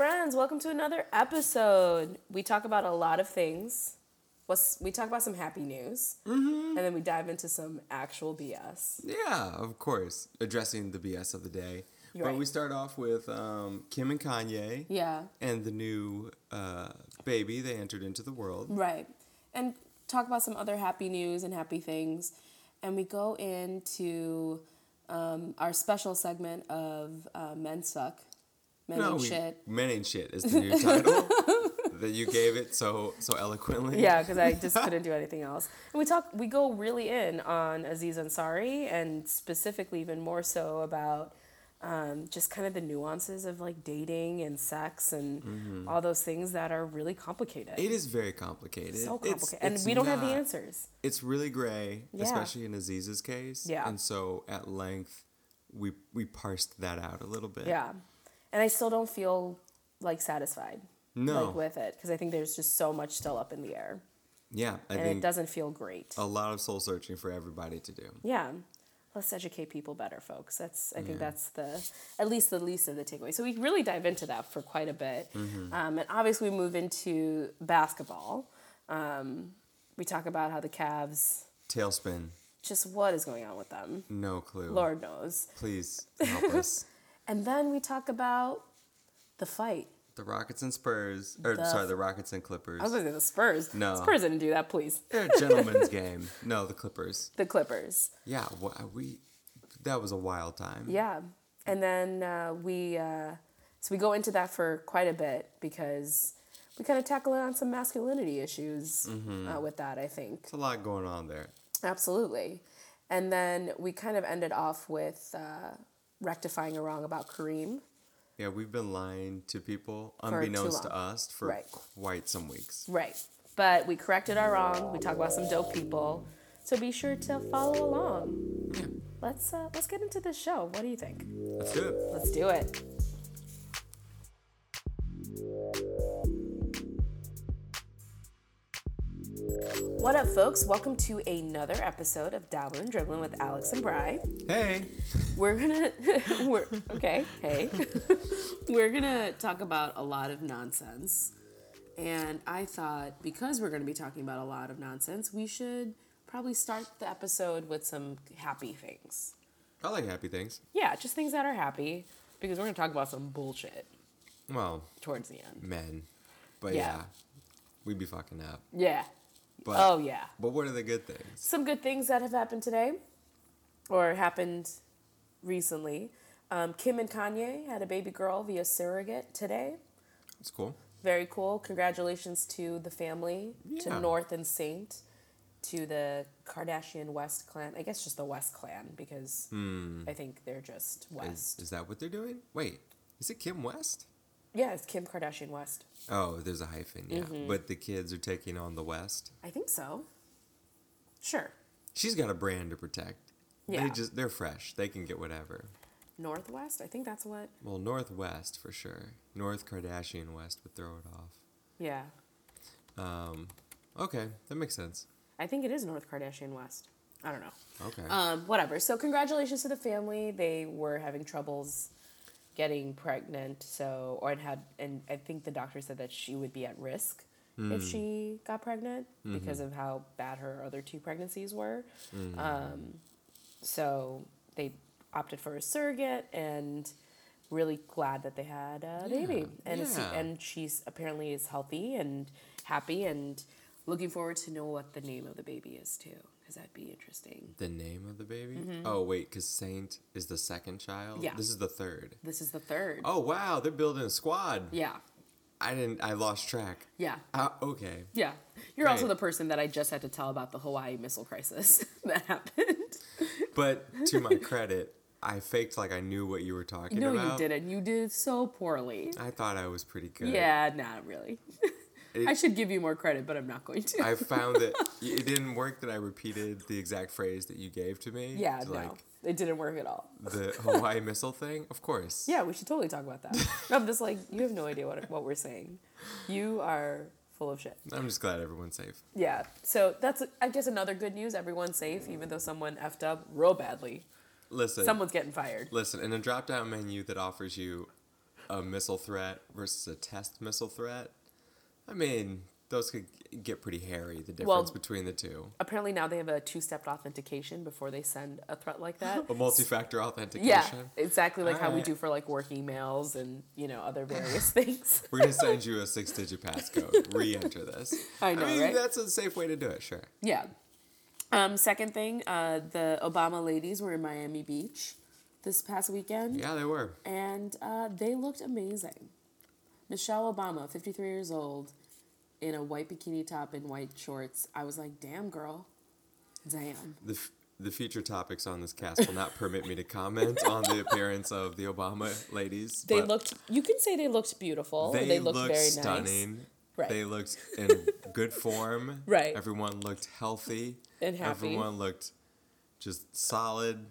friends, welcome to another episode. We talk about a lot of things. What's, we talk about some happy news, Mm-hmm. and then we dive into some actual BS. Yeah, of course. Addressing the BS of the day. You're but right. we start off with um, Kim and Kanye Yeah, and the new uh, baby they entered into the world. right. And talk about some other happy news and happy things. And we go into um, our special segment of uh, Men Suck, Men Ain't we- Shit. Men ain't shit is the new title that you gave it so so eloquently. Yeah, because I just couldn't do anything else. And we talk, we go really in on Aziz Ansari, and specifically even more so about um, just kind of the nuances of like dating and sex and all those things that are really complicated. Mm-hmm. It is very complicated. so It's- complicated, and it's we don't have the answers. It's really gray, Yeah. especially in Aziz's case. Yeah. And so at length, we we parsed that out a little bit. Yeah, and I still don't feel like satisfied. No. like with it because I think there's just so much still up in the air, Yeah. I and it doesn't feel great. a lot of soul searching for everybody to do. Yeah. Let's educate people better, folks. That's I think that's the at least the least of the takeaway. So we really dive into that for quite a bit, um, and obviously we move into basketball. Um, we talk about how the Cavs, Tailspin. just what is going on with them, No clue. Lord knows. Please help us. And then we talk about the fight. The Rockets and Spurs, or The- sorry, the Rockets and Clippers. I was going to say the Spurs. No. Spurs didn't do that, please. They're a gentleman's game. No, the Clippers. The Clippers. Yeah, we. That was a wild time. Yeah, and then uh, we uh, so we go into that for quite a bit because we kind of tackle it on some masculinity issues uh, with that. I think It's a lot going on there. absolutely, and then we kind of ended off with uh, rectifying a wrong about Kareem. Yeah, we've been lying to people, unbeknownst to us, for Right. quite some weeks. Right, but we corrected our wrong. We talk about some dope people, so be sure to follow along. Let's uh, let's get into this show. What do you think? Let's do it. Let's do it. What up, folks? Welcome to another episode of Dabbling and Dribbling with Alex and Bry. Hey. We're gonna, we're okay. Hey, we're gonna talk about a lot of nonsense, and I thought because we're gonna be talking about a lot of nonsense, we should probably start the episode with some happy things. I like happy things. Yeah, just things that are happy because we're gonna talk about some bullshit Well, towards the end. men. But Yeah. yeah, we'd be fucking up. Yeah. But, Oh yeah. But what are the good things? Some good things that have happened today, or happened recently. Um, Kim and Kanye had a baby girl via surrogate today. That's cool. Very cool. Congratulations to the family, Yeah. to North and Saint, to the Kardashian West clan. I guess just the West clan because I think they're just Hmm. Is, West. is that what they're doing? Wait, is it Kim West? Yeah, it's Kim Kardashian West. Oh, there's a hyphen, yeah. Mm-hmm. But the kids are taking on the West. I think so. Sure. She's got a brand to protect. Yeah. They just they're fresh. They can get whatever. Northwest. I think that's what. Well, Northwest for sure. North Kardashian West would throw it off. Yeah. Um, okay, that makes sense. I think it is North Kardashian West. I don't know. Okay. Um, whatever. So congratulations to the family. They were having troubles getting pregnant. So or it had, and I think the doctor said that she would be at risk if she mm. got pregnant mm-hmm. because of how bad her other two pregnancies were. Mm-hmm. Um, so they opted for a surrogate and really glad that they had a baby and yeah. and she's apparently is healthy and happy and looking forward to know what the name of the baby is too because that'd be interesting the name of the baby? Oh wait, because Saint is the second child. Mm-hmm. Yeah. This is the third. this is the third Oh wow, they're building a squad. yeah I didn't. I lost track. yeah Uh, okay. yeah you're also the person that i just had to tell about the hawaii missile crisis that happened But to my credit, I faked like I knew what you were talking no about. No, you didn't you did so poorly I thought I was pretty good. yeah not really It- i should give you more credit but i'm not going to I found that it didn't work that I repeated the exact phrase that you gave to me. yeah to, no Like it didn't work at all the Hawaii missile thing. Of course. yeah we should totally talk about that i'm just like you have no idea what, what we're saying you are full of shit I'm just glad everyone's safe. Yeah. So that's I guess another good news. Everyone's safe, even though someone effed up real badly. Listen. Someone's getting fired. Listen, in a drop down menu that offers you a missile threat versus a test missile threat. I mean, those could get pretty hairy. The difference Well- between the two. Apparently now they have a two-step authentication before they send a threat like that. A multi-factor authentication. Yeah, exactly like how we do for like work emails and you know other various things. We're gonna send you a six-digit passcode. Re-enter this. I know, mean, right? That's a safe way to do it. Sure. Yeah. Um, second thing, uh, the Obama ladies were in Miami Beach this past weekend, Yeah, they were. and uh, they looked amazing. Michelle Obama, 53 years old, in a white bikini top and white shorts. I was like, damn, girl. Damn. The, f- the future topics on this cast will not permit me to comment on the appearance of the Obama ladies. They looked, you can say they looked beautiful. They, They, looked, looked very stunning. nice. Right. They looked in good form. Right. Everyone looked healthy. And happy. Everyone looked just solid,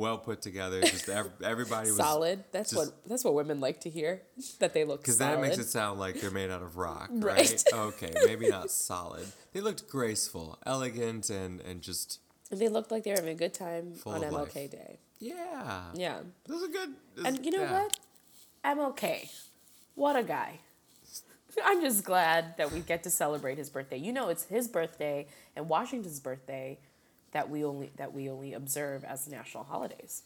well put together. Just ev- everybody was solid. That's just- what that's what women like to hear. That they look Because that makes it sound like they're made out of rock, right? Right. okay, maybe not solid. They looked graceful, elegant, and and just And they looked like they were having a good time on of life. MLK Day. yeah. Yeah. This is a good. this- And you know yeah. what? MLK. What a guy. I'm just glad that we get to celebrate his birthday. You know it's his birthday and Washington's birthday that we only that we only observe as national holidays.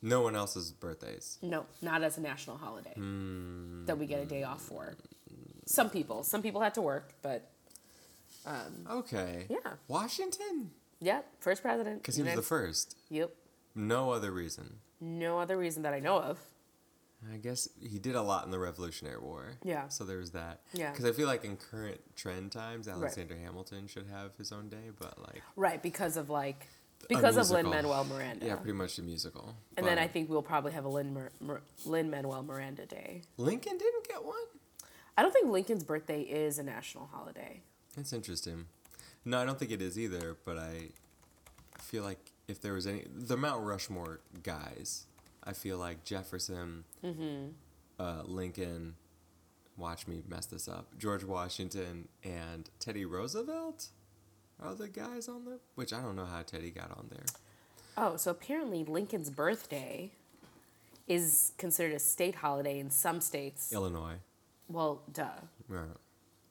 No one else's birthdays. No, not as a national holiday. Hmm. That we get a day off for. Some people. Some people had to work, but Okay. Yeah. Washington, Yep, first president. because he was the first. Yep. No other reason. No other reason that I know of. I guess he did a lot in the Revolutionary War. Yeah. So there was that. Yeah. Because I feel like in current trend times, Alexander Hamilton should have his own day, but like. Right, because of like because of Lin. Manuel Miranda. Yeah, pretty much a musical. And then I think we'll probably have a Lin Lin Manuel Miranda Day. Lincoln didn't get one. I don't think Lincoln's birthday is a national holiday. That's interesting. No, I don't think it is either. But I feel like if there was any the Mount Rushmore guys, I feel like Jefferson, Mm-hmm. uh, Lincoln. Watch me mess this up. George Washington and Teddy Roosevelt are the guys on the. Which I don't know how Teddy got on there. Oh, so apparently Lincoln's birthday is considered a state holiday in some states. Illinois. Well, duh. Right.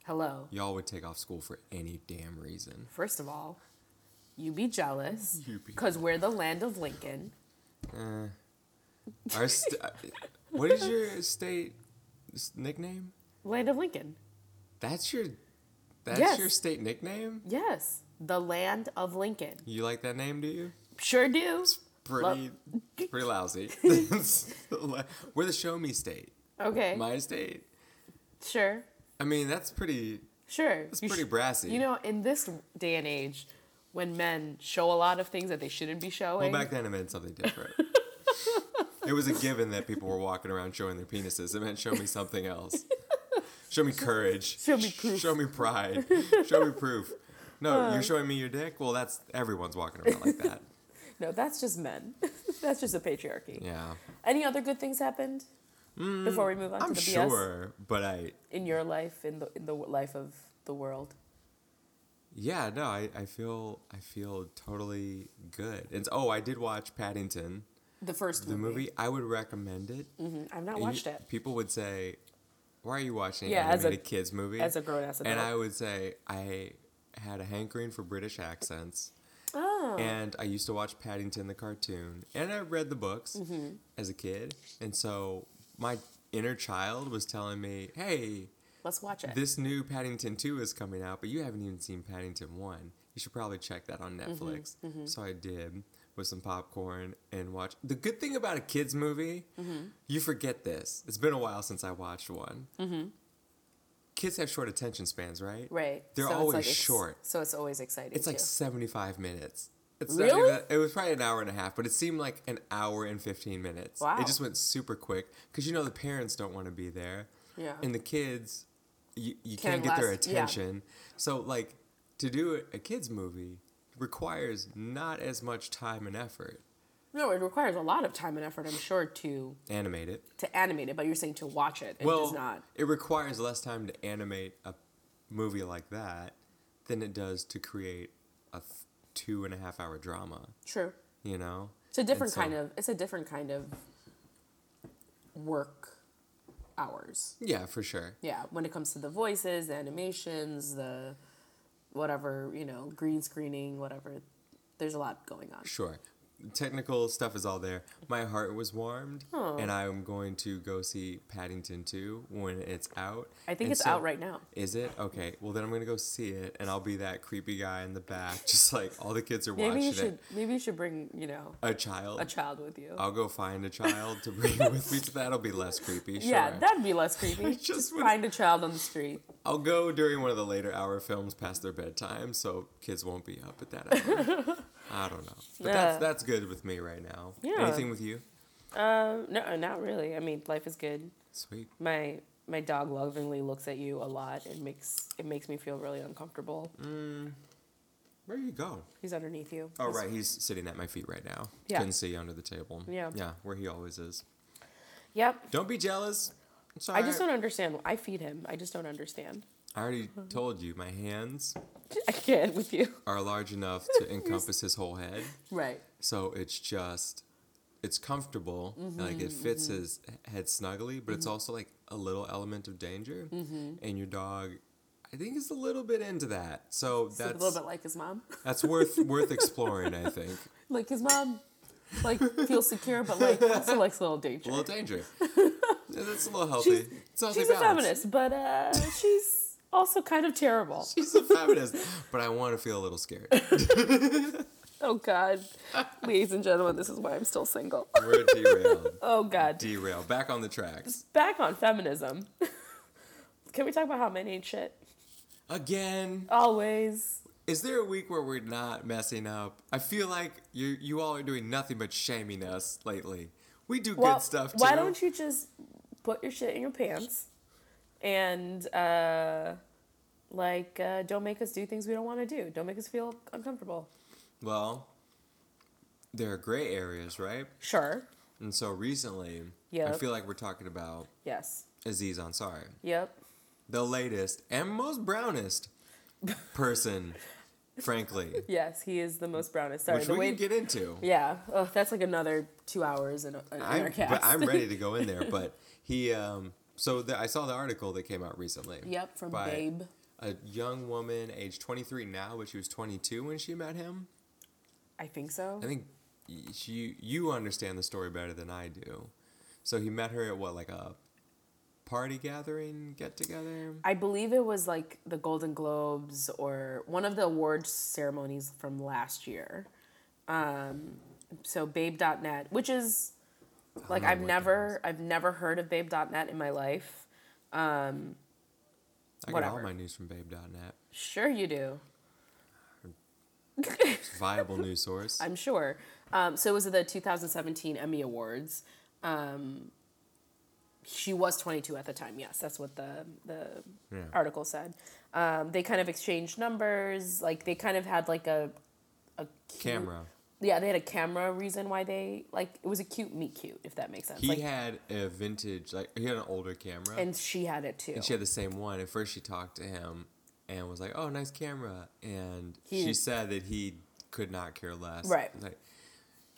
Hello. Y'all would take off school for any damn reason. First of all, you be jealous You be- because we're the land of Lincoln. Eh. Our st- uh, what is your state nickname? Land of Lincoln. That's your that's Yes. your state nickname? Yes, the land of Lincoln. You like that name, do you? Sure do. Pretty pretty lousy. We're the show me state. Okay. My state. sure. I mean, that's pretty Sure. that's You pretty sh- brassy. You know, in this day and age, when men show a lot of things that they shouldn't be showing. well, back then it meant something different. it was a given that people were walking around showing their penises. It meant show me something else. Show me courage. Show me proof. Show me pride. Show me proof. No, Uh. you're showing me your dick? Well, that's everyone's walking around like that. no, that's just men. that's just a patriarchy. Yeah. Any other good things happened before we move on I'm to the BS sure, but I in your life, in the in the life of the world? yeah, no, I, I feel I feel totally good. And oh, I did watch Paddington, The first the movie. movie. I would recommend it. Mhm, I've not And you- watched it People would say, "Why are you watching Yeah, as a- kids movie?" as a grown ass adult. and I would say I had a hankering for British accents. oh, And I used to watch Paddington the cartoon, and I read the books Mm-hmm. as a kid. And so my inner child was telling me, "Hey, let's watch it. this new Paddington 2 is coming out, but you haven't even seen Paddington 1. You should probably check that on Mm-hmm, Netflix." So I did with some popcorn and watch. The good thing about a kids movie, Mm-hmm. you forget this. It's been a while since I watched one. Kids have short attention spans, right? right. They're So always like short. So it's always exciting. It's like 75 minutes. It's Really? Even it was probably an hour and a half, but it seemed like an hour and 15 minutes. Wow. It just went super quick because you know the parents don't want to be there. Yeah. And the kids, you, you Can't can't get their last- yeah. attention. So, like, to do a kids' movie requires not as much time and effort. no, it requires a lot of time and effort, I'm sure, to Animate it. to animate it. But you're saying to watch it. It well, does not. it requires less time to animate a movie like that than it does to create a two and a half hour drama. True. You know? It's a different so- kind of. It's a different kind of work hours. Yeah, for sure. Yeah, when it comes to the voices, the animations, the whatever, you know, green screening, whatever. There's a lot going on. Sure. Technical stuff is all there. My heart was warmed, Oh. and I'm going to go see Paddington 2 when it's out. I think And it's so- out right now. Is it? Okay. Well, then I'm going to go see it, and I'll be that creepy guy in the back, just like all the kids are Maybe watching you it. should maybe you should bring, you know, A child. a child with you. I'll go find a child to bring with me. So that'll be less creepy. Sure. Yeah, that'd be less creepy. just just would- find a child on the street. I'll go during one of the later hour films past their bedtime, so kids won't be up at that hour. I don't know, but that's that's good with me right now. Yeah. Anything with you? Uh, no, not really. I mean, life is good. Sweet. My my dog lovingly looks at you a lot and makes it makes me feel really uncomfortable. Where you go? He's underneath you. Oh He's- right, he's sitting at my feet right now. Yeah. Couldn't see under the table. Yeah. Yeah, where he always is. Yep. Don't be jealous. I just don't understand. I feed him. I just don't understand. I already told you my hands I can't with you. are large enough to encompass his whole head. Right. So it's just, it's comfortable. Mm-hmm, like it fits his head snugly, but it's also like a little element of danger. Mm-hmm. And your dog, I think, is a little bit into that. So that's a little bit like his mom. that's worth worth exploring. I think like his mom, like feels secure, but like also likes a little danger. a little danger. Yeah, That's a little healthy. She's- it's healthy She's a feminist, but uh, she's also kind of terrible. She's a feminist, but I want to feel a little scared. Oh God, ladies and gentlemen, this is why I'm still single. We're derailed. Oh God, Derailed. Back on the tracks. back on feminism. Can we talk about how men ain't shit? Again. Always. Is there a week where we're not messing up? I feel like you you all are doing nothing but shaming us lately. We do Well, good stuff too. why don't you just put your shit in your pants and uh, like uh, don't make us do things we don't want to do. Don't make us feel uncomfortable. Well, there are gray areas, right? Sure. And so recently, I feel like we're talking about Yes. Aziz Ansari, Yep. the latest and most brownest person, frankly, Yes, he is the most brownest. Sorry, which we way. can get into. yeah. Oh, that's like another two hours in, in I'm, our cast. but I'm ready to go in there, but he. Um, so the, I saw the article that came out recently. Yep, from Babe. A young woman, age 23 now, but she was 22 when she met him. I think so. I think you you understand the story better than I do. So he met her at what, like a party gathering, get together? I believe it was like the Golden Globes or one of the awards ceremonies from last year. Um, so Babe.net, which is like I've never I've never heard of Babe.net in my life. Um, I get all my news from Babe.net. sure you do. It's a viable news source. I'm sure. Um, so it was at the 2017 Emmy Awards. Um, she was 22 at the time. Yes, that's what the the Yeah. article said. Um, they kind of exchanged numbers. Like they kind of had like a a cute- Camera. Yeah, they had a camera reason why they like it was a cute meet cute if that makes sense. He like, had a vintage, like he had an older camera, and she had it too. and she had the same one. At first, she talked to him and was like, "Oh, nice camera," and He- she said that he could not care less. Right. Like,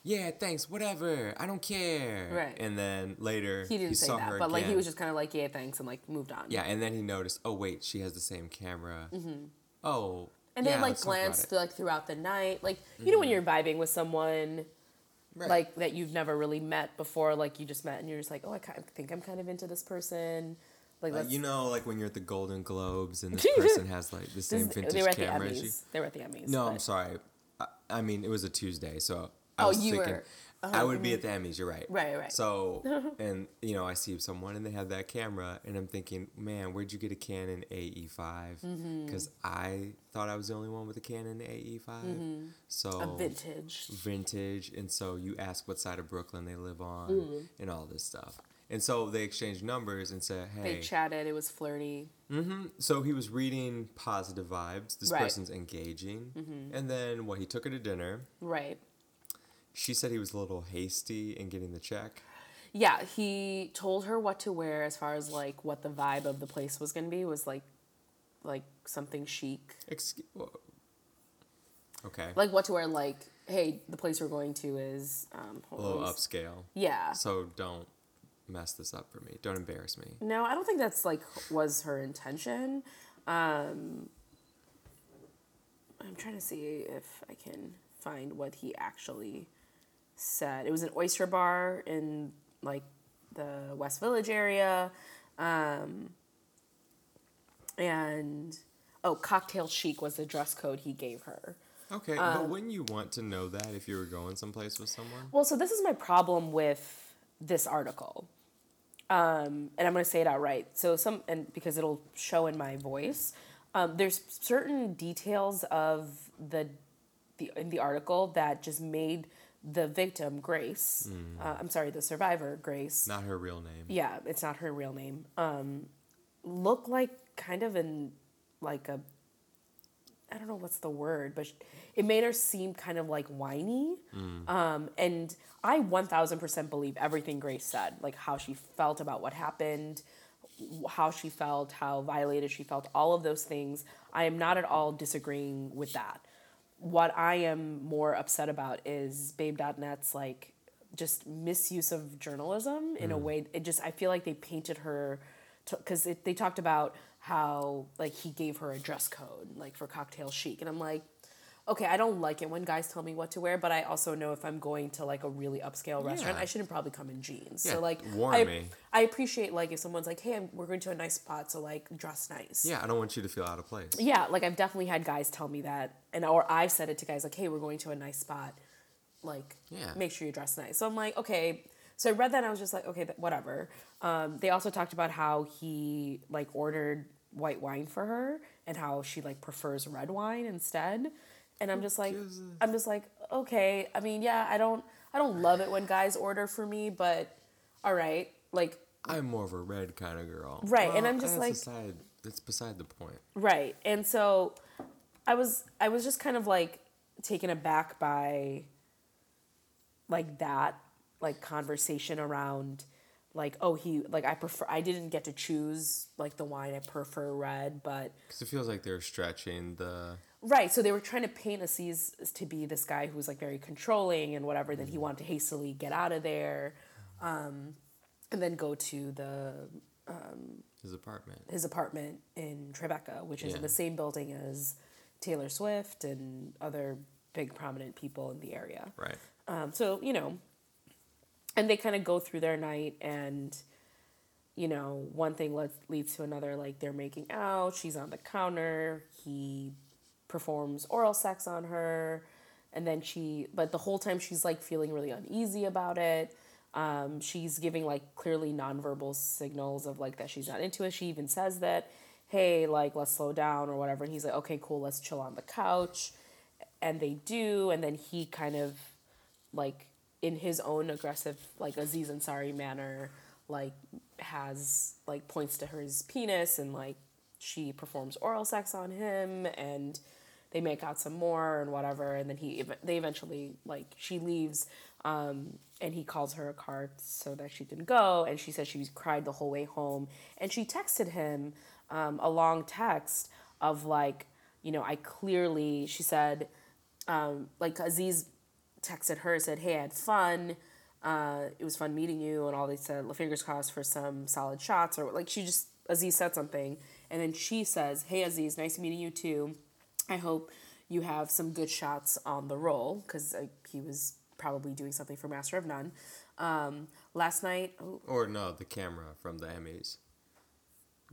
yeah, thanks, whatever. I don't care. Right. And then later, he didn't say saw that, but like he was just kind of like yeah thanks and like moved on. Yeah, and then he noticed, oh wait, she has the same camera. Mm-hmm. Oh. Mm-hmm. And yeah, they like let's talk about glanced. Mm-hmm. like throughout the night, like you know when you're vibing with someone Right. like that you've never really met before, like you just met and you're just like, oh, I kind of think I'm kind of into this person. Like, Like, that's, you know, like when you're at the Golden Globes and this person has like the this- same vintage they were at the camera as you. Emmys. They were at the Emmys. No, but- I'm sorry. I, I mean, it was a Tuesday, so I Oh, was you thinking were- I would be at the Emmys. You're right. Right, right. So, and you know, I see someone and they have that camera, and I'm thinking, man, where'd you get a Canon AE5? Mm-hmm. Because I thought I was the only one with a Canon AE5. So Mm-hmm. a vintage. vintage, and so you ask what side of Brooklyn they live on, Mm. and all this stuff. And so they exchanged numbers and said, "Hey." They chatted. It was flirty. hmm So he was reading positive vibes. This Right. Mm-hmm. person's engaging. And then, what, he took her to dinner. Right. She said he was a little hasty in getting the check. Yeah, he told her what to wear as far as like what the vibe of the place was gonna be was like, like something chic. Excuse, okay. Like what to wear. Like, hey, the place we're going to is um, a little on, let me s- upscale. Yeah. So don't mess this up for me. Don't embarrass me. No, I don't think that's like was her intention. Um, I'm trying to see if I can find what he actually said. It was an oyster bar in like the West Village area. Um, and oh, cocktail chic was the dress code he gave her. Okay, but wouldn't you want to know that if you were going someplace with someone? Well, so this is my problem with this article. Um, and I'm going to say it outright. So some, and because it'll show in my voice, um, there's certain details of the, the in the article that just made the victim Grace. Uh, I'm sorry, the survivor Grace. Not her real name. Yeah, it's not her real name. Um, look like kind of in like a I don't know what's the word, but it made her seem kind of like whiny. Um, and I 1000% believe everything Grace said, like how she felt about what happened, how she felt, how violated she felt, all of those things. I am not at all disagreeing with that. What I am more upset about is Babe.net's like just misuse of journalism in a mm. way. It just, I feel like they painted her because they talked about how like he gave her a dress code like for cocktail chic and i'm like okay i don't like it when guys tell me what to wear but i also know if i'm going to like a really upscale restaurant Yeah. i shouldn't probably come in jeans Yeah, so like warn I, me. I appreciate like if someone's like hey I'm, we're going to a nice spot so like dress nice Yeah, I don't want you to feel out of place. yeah like i've definitely had guys tell me that and or i've said it to guys like hey we're going to a nice spot like Yeah. make sure you dress nice so i'm like okay so i read that and i was just like okay whatever um, they also talked about how he like ordered white wine for her and how she like prefers red wine instead and i'm just like i'm just like okay i mean yeah i don't i don't love it when guys order for me but all right like I'm more of a red kind of girl. Right, and I'm just like- Aside, it's beside the point. Right. And so I was I was just kind of like taken aback by like that like conversation around like oh he like I prefer I didn't get to choose like the wine I prefer red but Because it feels like they're stretching the. Right so they were trying to paint Aziz to be this guy who was like very controlling and whatever then he wanted to hastily get out of there um and then go to the His apartment. his apartment in Tribeca, which is in the same building as Taylor Swift and other big prominent people in the area. Right. Um, so, you know, and they kind of go through their night and, you know, one thing le- leads to another. Like they're making out, she's on the counter, he performs oral sex on her, and then she, but the whole time she's like feeling really uneasy about it. Um, she's giving like clearly nonverbal signals of like that she's not into it. She even says that, hey, like let's slow down or whatever. And he's like, okay, cool, let's chill on the couch. And they do, and then he kind of like in his own aggressive like Aziz Ansari manner like has like points to her his penis and like she performs oral sex on him and they make out some more and whatever and then he they eventually like she leaves um, and he calls her a car so that she can go and she says she cried the whole way home. And she texted him um, a long text of like you know i clearly she said um, like aziz texted her said hey i had fun. Uh, it was fun meeting you and all they said fingers crossed for some solid shots or like she just aziz said something and then she says hey aziz nice meeting you too i hope you have some good shots on the roll because uh, he was probably doing something for master of none um, last night oh, Or no, the camera from the Emmys.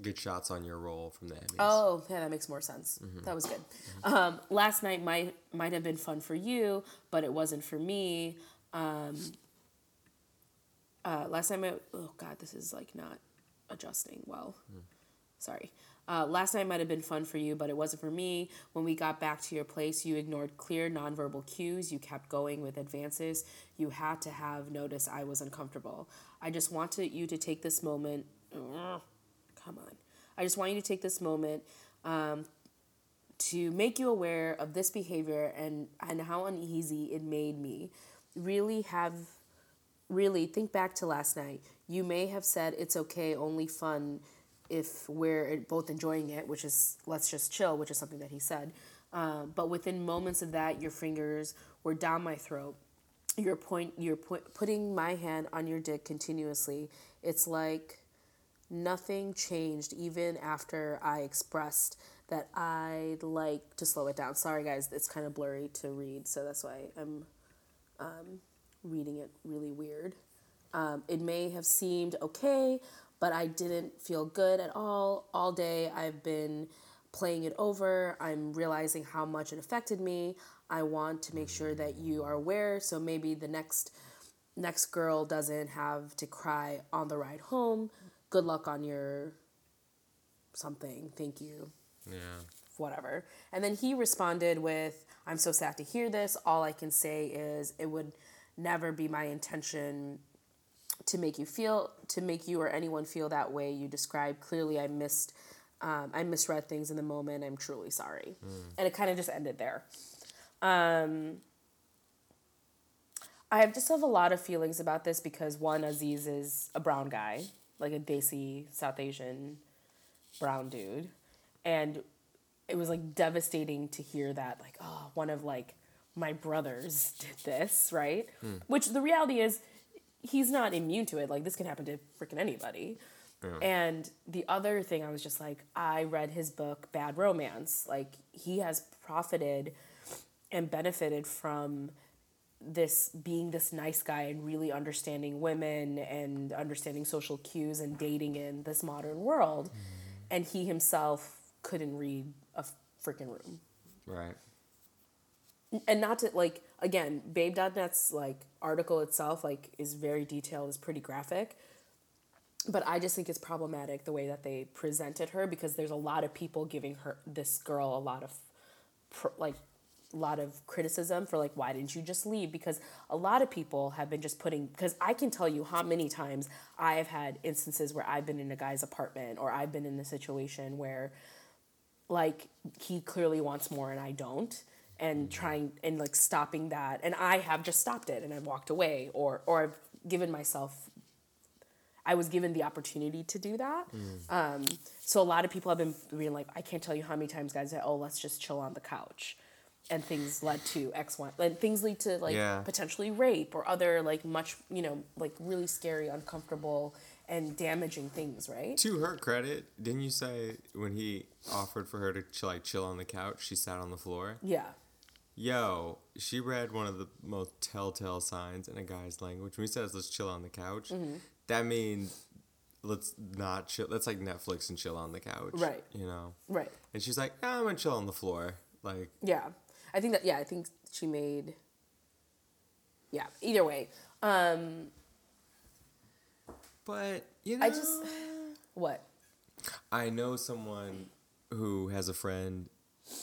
Good shots on your roll from the Emmys. Oh, yeah, that makes more sense. That was good. Um, last night might might have been fun for you, but it wasn't for me. Um, uh, last time I oh god, this is like not adjusting well. Sorry. Uh, last night might have been fun for you, but it wasn't for me. When we got back to your place, you ignored clear nonverbal cues. You kept going with advances. You had to have noticed I was uncomfortable. I just wanted you to take this moment. Come on. I just want you to take this moment um, to make you aware of this behavior and, and how uneasy it made me. Really have, really think back to last night. You may have said it's okay, only fun if we're both enjoying it, which is let's just chill, which is something that he said. Um, but within moments of that, your fingers were down my throat. You're point. You're pu- putting my hand on your dick continuously. It's like nothing changed even after I expressed that I'd like to slow it down. Sorry, guys, it's kind of blurry to read, so that's why I'm um, reading it really weird. Um, it may have seemed okay, but I didn't feel good at all. All day I've been playing it over. I'm realizing how much it affected me. I want to make sure that you are aware so maybe the next next girl doesn't have to cry on the ride home. Good luck on your something. Thank you. Yeah. Whatever. And then he responded with, I'm so sad to hear this. All I can say is it would never be my intention to make you feel to make you or anyone feel that way you described clearly i missed um, i misread things in the moment i'm truly sorry. And it kind of just ended there. Um, i have just have a lot of feelings about this because one aziz is a brown guy like a desi south asian brown dude. And it was like devastating to hear that like oh one of like my brothers did this right? Which the reality is he's not immune to it. Like this can happen to freaking anybody. And the other thing i was just like i read his book bad romance. Like he has profited and benefited from this being this nice guy and really understanding women and understanding social cues and dating in this modern world. Mm-hmm. And he himself couldn't read a freaking room. Right. And not to like again babe.net's like article itself like is very detailed is pretty graphic but i just think it's problematic the way that they presented her because there's a lot of people giving her this girl a lot of like a lot of criticism for like why didn't you just leave? Because a lot of people have been just putting because i can tell you how many times i have had instances where i've been in a guy's apartment or i've been in a situation where like he clearly wants more and I don't and trying and like stopping that and I have just stopped it and I've walked away or or I've given myself I was given the opportunity to do that. Um, so a lot of people have been being like, I can't tell you how many times guys say, "Oh, let's just chill on the couch," and things led to X, Y, and things lead to like Yeah. potentially rape or other like much you know like really scary, uncomfortable, and damaging things, right? To her credit, didn't you say when he offered for her to chill, like chill on the couch, she sat on the floor? Yeah. Yo, she read one of the most telltale signs in a guy's language. When he says let's chill on the couch, Mm-hmm. that means let's not chill. That's like Netflix and chill on the couch. Right. You know. Right. And she's like, "Ah, I'm gonna chill on the floor. Like, Yeah. I think that yeah, I think she made Yeah, either way. Um but you know, I just what? I know someone who has a friend.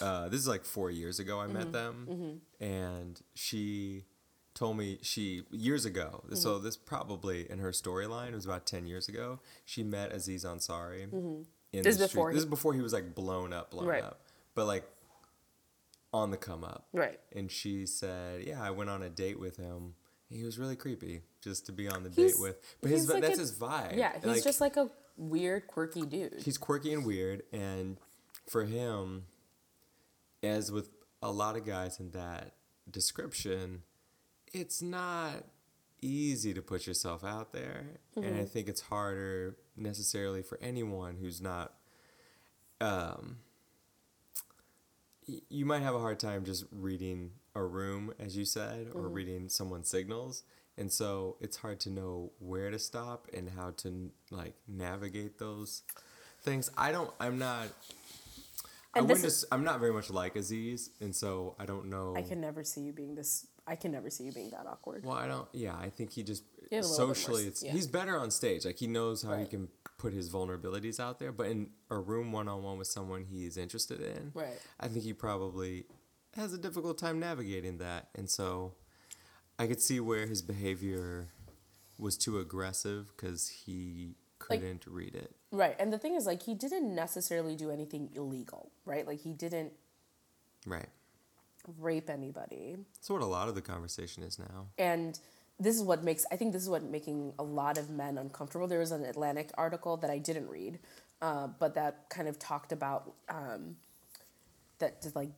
Uh, this is like four years ago. I met mm-hmm. them, mm-hmm. and she told me she years ago. Mm-hmm. So this probably in her storyline it was about ten years ago. She met Aziz Ansari. In This is before he- This is before he was like blown up, blown Right. up, but like on the come up. Right. And she said, "Yeah, I went on a date with him. He was really creepy, just to be on the He's- date with. But his like that's a- his vibe. Yeah, he's just like a weird, quirky dude. he's quirky and weird and for him as with a lot of guys in that description it's not easy to put yourself out there. And i think it's harder necessarily for anyone who's not um y- you might have a hard time just reading a room as you said or reading someone's signals. And so it's hard to know where to stop and how to like navigate those things. I don't i'm not And this wouldn't. is- I'm not very much like Aziz, and so I don't know. I can never see you being this. I can never see you being that awkward. Well, I don't. Yeah, I think he just You have a little bit more socially, it's yeah. he's better on stage. Like he knows how he can put his vulnerabilities out there. But in a room one on one with someone he's interested in, Right. I think he probably has a difficult time navigating that. And so, I could see where his behavior was too aggressive because he Like- couldn't read it. Right. And the thing is, like, he didn't necessarily do anything illegal, right? Like, he didn't Right. rape anybody. That's what a lot of the conversation is now. And this is what makes I think this is what making a lot of men uncomfortable. There was an Atlantic article that I didn't read, uh, but that kind of talked about um, that just like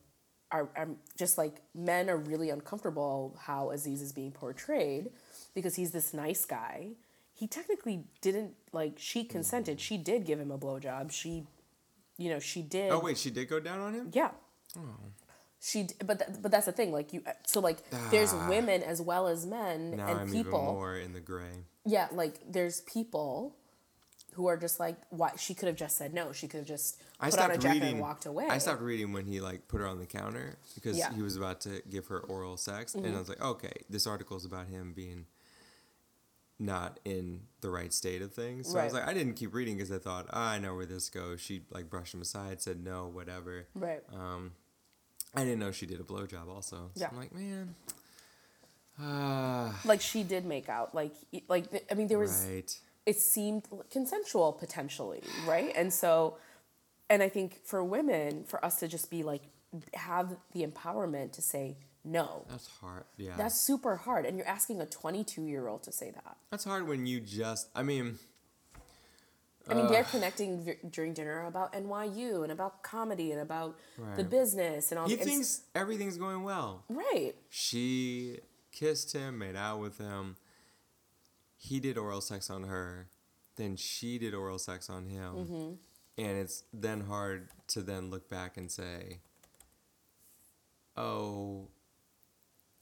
are, are just like men are really uncomfortable how Aziz is being portrayed because he's this nice guy he technically didn't like she consented. She did give him a blowjob. She, you know, she did. Oh wait, she did go down on him. Yeah. Oh. She, but th- but that's the thing. Like you, so like there's Ah. women as well as men Now and I'm people. even more in the gray. Yeah, like there's people who are just like, why she could have just said no. She could have just I put on a stopped jacket reading. and walked away. I stopped reading when he like put her on the counter because Yeah. Mm-hmm. he was about to give her oral sex, and I was like, okay, this article is about him being not in the right state of things. So I was like, I didn't keep reading because I thought, ah, I know where this goes. She like brushed him aside, said no, whatever. Right. Um, I didn't know she did a blowjob also. So Yeah. I'm like, man. Ah, like she did make out. Like like I mean there was right. it seemed consensual potentially, right? And so and I think for women, for us to just be like have the empowerment to say no. That's hard. Yeah. That's super hard. And you're asking a 22 year old to say that. That's hard when you just. I mean, I mean, they're connecting v- during dinner about NYU and about comedy and about the business and all he the- thinks everything's going well. Right. She kissed him, made out with him. He did oral sex on her. Then she did oral sex on him. Mm-hmm. And it's then hard to then look back and say, oh,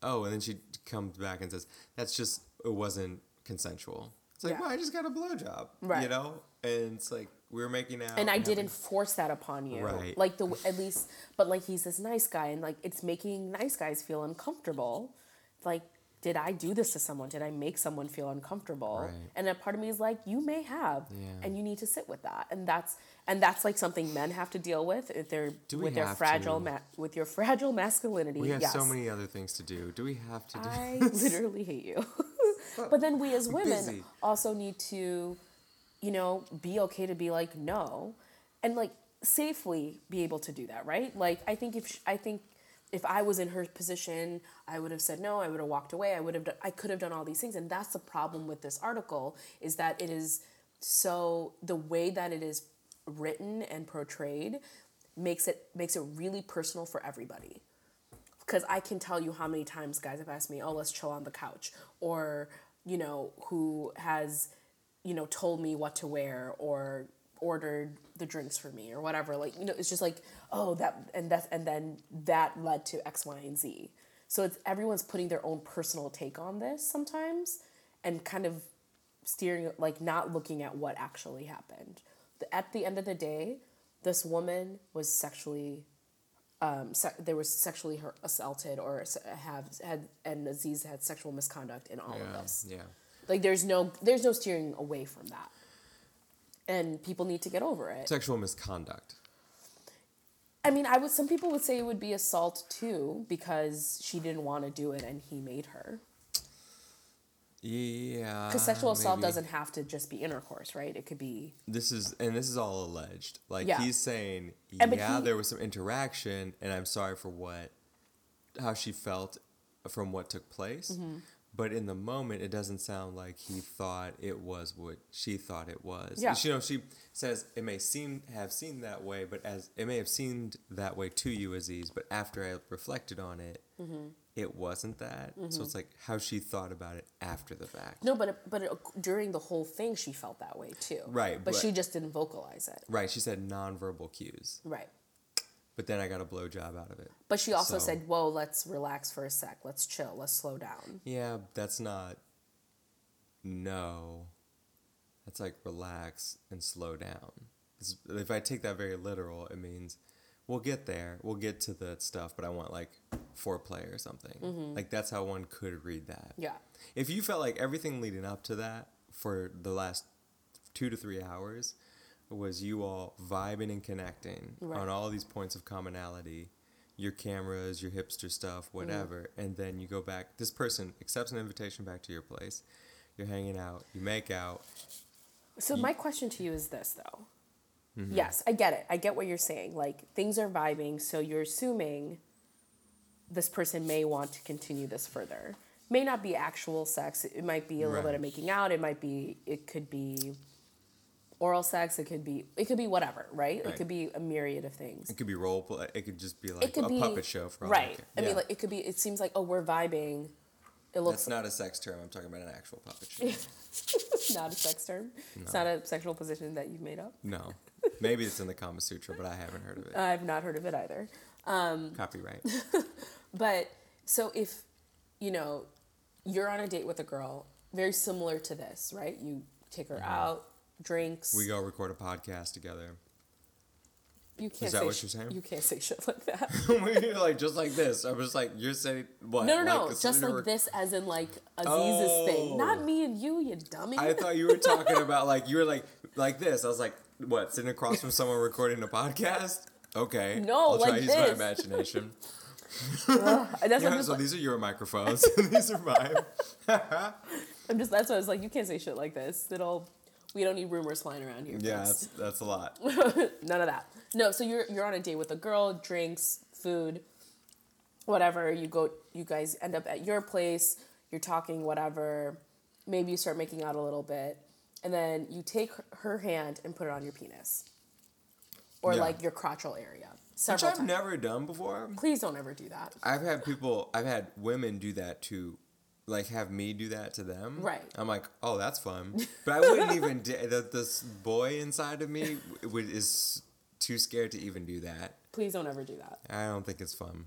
oh, and then she comes back and says, that's just, it wasn't consensual. It's like, Yeah. well, I just got a blowjob. You know? And it's like, we were making out. and I having- didn't force that upon you. Right. Like the at least, but like he's this nice guy, and like it's making nice guys feel uncomfortable. Like, did I do this to someone? Did I make someone feel uncomfortable? Right. And a part of me is like, you may have, Yeah. and you need to sit with that, and that's and that's like something men have to deal with if they're with their fragile ma- with your fragile masculinity. We have yes. so many other things to do. Do we have to do I this? literally hate you. but then we as women busy. also need to, you know, be okay to be like no, and like safely be able to do that, right? Like I think if sh- I think if I was in her position, I would have said no. I would have walked away. I would have. Done, I could have done all these things, and that's the problem with this article is that it is so the way that it is written and portrayed makes it makes it really personal for everybody because I can tell you how many times guys have asked me, "Oh, let's chill on the couch," or you know, who has, you know, told me what to wear or ordered the drinks for me or whatever. Like you know, it's just like, oh, that and that and then that led to X, Y, and Z. So it's everyone's putting their own personal take on this sometimes, and kind of steering like not looking at what actually happened. At the end of the day, this woman was sexually um, se- there was sexually her- assaulted or have had and Aziz had sexual misconduct in all of Yeah, this. yeah. Like there's no there's no steering away from that, and people need to get over it. Sexual misconduct. I mean, I would some people would say it would be assault too because she didn't want to do it and he made her. Yeah. Because sexual assault maybe. doesn't have to just be intercourse, right? It could be This is and this is all alleged. Like Yeah. he's saying, And yeah, he- there was some interaction, and I'm sorry for what, how she felt from what took place. Mm-hmm. But in the moment, it doesn't sound like he thought it was what she thought it was. Yeah. You know, she says it may seem have seemed that way, but as it may have seemed that way to you, Aziz. But after I reflected on it, Mm-hmm. It wasn't that. So mm-hmm. it's like how she thought about it after the fact. no, but it, but it, during the whole thing, she felt that way too. Right, but, but- she just didn't vocalize it. Right. She said nonverbal cues. Right. But then I got a blowjob out of it. But she also So- said, "Whoa, let's relax for a sec. Let's chill. Let's slow down." Yeah, that's not no. That's like relax and slow down. It's- If I take that very literal, it means we'll get there. We'll get to the stuff, but I want like foreplay or something. Like that's how one could read that. Yeah. If you felt like everything leading up to that for the last two to three hours was you all vibing and connecting Right. on all these points of commonality, your cameras, your hipster stuff, Mm-hmm. whatever, and then you go back. This person accepts an invitation back to your place. You're hanging out. You make out. So my question to you is this though. Mm-hmm. Yes, I get it. I get what you're saying. Like things are vibing, so you're assuming this person may want to continue this further. May not be actual sex. It might be a little bit of making out. It might be it could be oral sex. It could be it could be whatever, right? It could be a myriad of things. It could be role play. It could just be like a be puppet show for all right. I mean, like it could be. It seems like oh, we're vibing, It looks That's not a sex term. I'm talking about an actual puppet show. not a sex term. It's not a sexual position that you've made up. no. Maybe it's in the Kama Sutra, but I haven't heard of it. I've not heard of it either. Um, Copyright. But so if you know you're on a date with a girl, very similar to this, right? You take her out, drinks. Mm-hmm. We go record a podcast together. You can't Is that say what sh- you're saying? You can't say shit like that. Like just like this. I was like, you're saying what? No, no, no. Like, just sitting like this, as in like Aziz's thing, Oh. not me and you, you dummy. I thought you were talking about like you were like like this. I was like, what? Sitting across from someone recording a podcast? Okay. No, I'll try like to use my this. imagination. And that's Yeah, so like, these are your microphones. these are mine. I'm just. That's why I was like, you can't say shit like this. It'll. We don't need rumors flying around here. Yeah, that's, that's a lot. None of that. No, so you're you're on a date with a girl, drinks, food, whatever. You go you guys end up at your place, you're talking whatever. Maybe you start making out a little bit. And then you take her- hand and put it on your penis. Or Yeah. like your crotchal area. Which I've times. never done before. Please don't ever do that. I've had people, I've had women do that to, like, have me do that to them. Right. I'm like, oh, that's fun. But I wouldn't even, da- that this boy inside of me would, is too scared to even do that. Please don't ever do that. I don't think it's fun.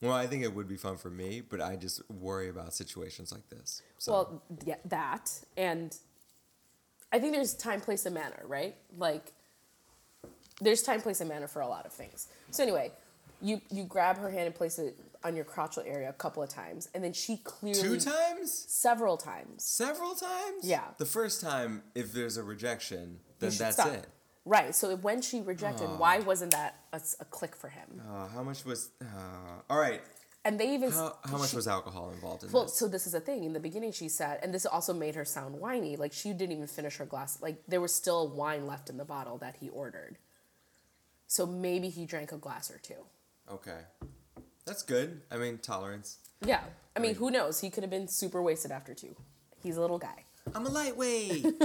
Well, I think it would be fun for me, but I just worry about situations like this. So, Well, yeah, that and I think there's time, place, and manner, right? Like there's time, place, and manner for a lot of things. So anyway, you you grab her hand and place it on your crotchal area a couple of times, and then she clearly two times? several times. Several times? Yeah. The first time, if there's a rejection, then that's stop. it. Right. So when she rejected, why wasn't that a click for him? Uh, how much was. Uh, all right. And they even How, how much she- was alcohol involved in Well, this? so this is a thing. In the beginning, she said, and this also made her sound whiny. Like she didn't even finish her glass. Like there was still wine left in the bottle that he ordered. So maybe he drank a glass or two. Okay. That's good. I mean, tolerance. Yeah. I mean, who knows? He could have been super wasted after two. He's a little guy. I'm a lightweight.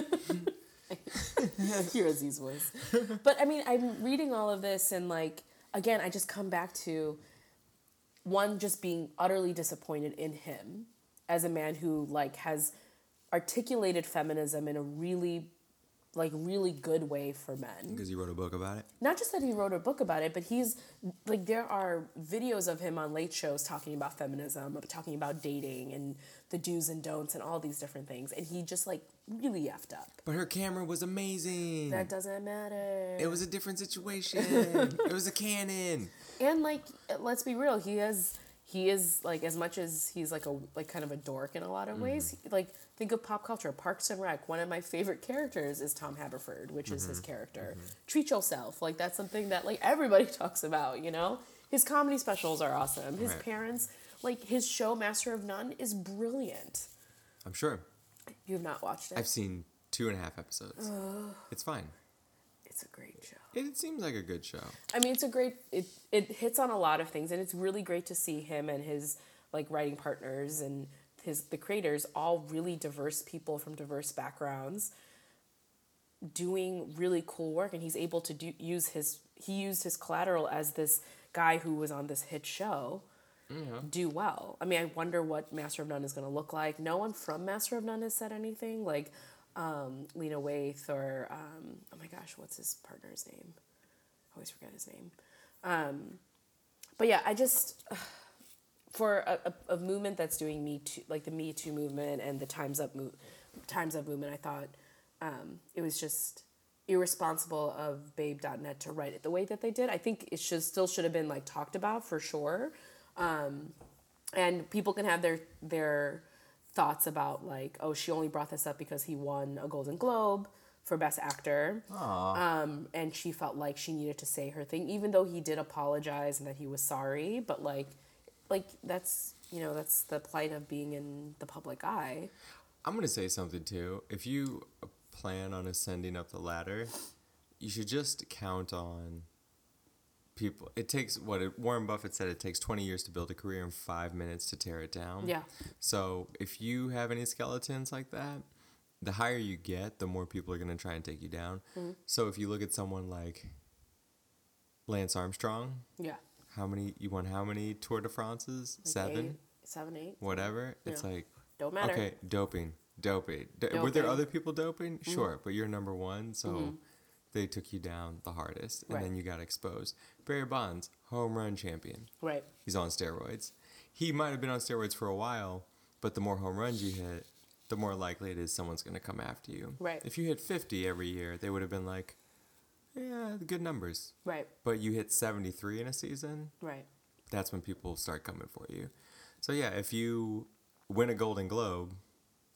Hear Aziz voice. But I mean, I'm reading all of this, and like, again, I just come back to one just being utterly disappointed in him as a man who like has articulated feminism in a really like really good way for men. Because he wrote a book about it. Not just that he wrote a book about it, but he's like there are videos of him on late shows talking about feminism, talking about dating and the do's and don'ts and all these different things, and he just like really effed up. But her camera was amazing. That doesn't matter. it was a different situation. it was a Canon. And like let's be real he has he is like as much as he's like a like kind of a dork in a lot of ways Mm-hmm. he- like think of pop culture parks and rec one of my favorite characters is tom haverford which is Mm-hmm. his character treat yourself like that's something that like everybody talks about you know his comedy specials are awesome his Right. parents like his show master of none is brilliant I'm sure. you have not watched it I've seen two and a half episodes. it's fine. it's a great show It, seems like a good show. I mean, it's a great. It it hits on a lot of things, and it's really great to see him and his like writing partners and his the creators all really diverse people from diverse backgrounds doing really cool work and he's able to do use his he used his collateral as this guy who was on this hit show do well i mean i wonder what master of none is going to look like no one from master of none has said anything like um, lena waithe or um, oh my gosh what's his partner's name I always forget his name. Um, but yeah, I just for a, a, a movement that's doing Me Too, like the Me Too movement and the Times Up move, Times Up movement, I thought um, it was just irresponsible of Babe.net to write it the way that they did. I think it should still should have been like talked about for sure, um, and people can have their their thoughts about like, oh, she only brought this up because he won a Golden Globe for Best Actor um, and she felt like she needed to say her thing, even though he did apologize and that he was sorry. But like, like that's you know that's the plight of being in the public eye. I'm gonna say something too. If you plan on ascending up the ladder, you should just count on people. It takes what it, Warren Buffett said. It takes 20 years to build a career and five minutes to tear it down. Yeah. So if you have any skeletons like that, the higher you get, the more people are gonna try and take you down. Mm-hmm. So if you look at someone like Lance Armstrong, Yeah, how many you won? How many Tour de France's? Like Seven. eight, Seven, eight. whatever. It's like Don't matter. okay, doping, doping. D- Were there other people doping? Mm-hmm. Sure, but you're number one, so they took you down the hardest, and Right. then you got exposed. Barry Bonds, home run champion. Right. He's on steroids. He might have been on steroids for a while, but the more home runs you hit, the more likely it is someone's going to come after you. Right. If you hit 50 every year, they would have been like, yeah, good numbers. Right. But you hit 73 in a season, Right. that's when people start coming for you. So yeah, if you win a Golden Globe,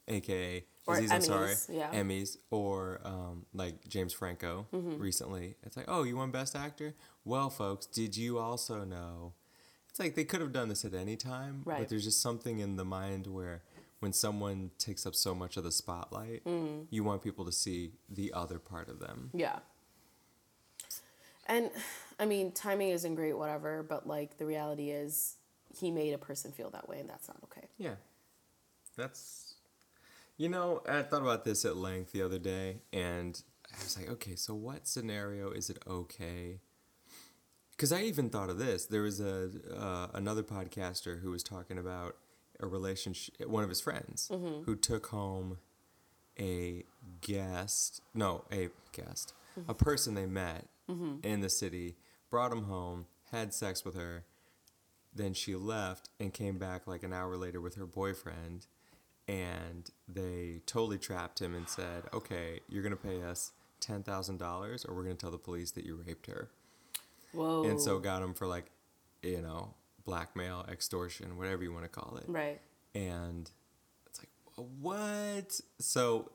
aka Or Aziz Ansari, Emmys, yeah. Emmys, or um, like James Franco Mm-hmm. recently, it's like, oh, you won Best Actor. Well, folks, did you also know? It's like they could have done this at any time, Right. but there's just something in the mind where when someone takes up so much of the spotlight, Mm. you want people to see the other part of them. Yeah. And I mean, timing isn't great, whatever, but like the reality is he made a person feel that way and that's not okay. Yeah. That's, you know, I thought about this at length the other day, and I was like, okay, so what scenario is it okay? Because I even thought of this. There was a uh, another podcaster who was talking about a relationship. One of his friends who took home a guest, no, a guest, a person they met in the city, brought him home, had sex with her, then she left and came back like an hour later with her boyfriend and they totally trapped him and said okay you're to pay us $10000 or we're to tell the police that you raped her Whoa. and so got him for like you know blackmail extortion whatever you want to call it Right. and it's like what so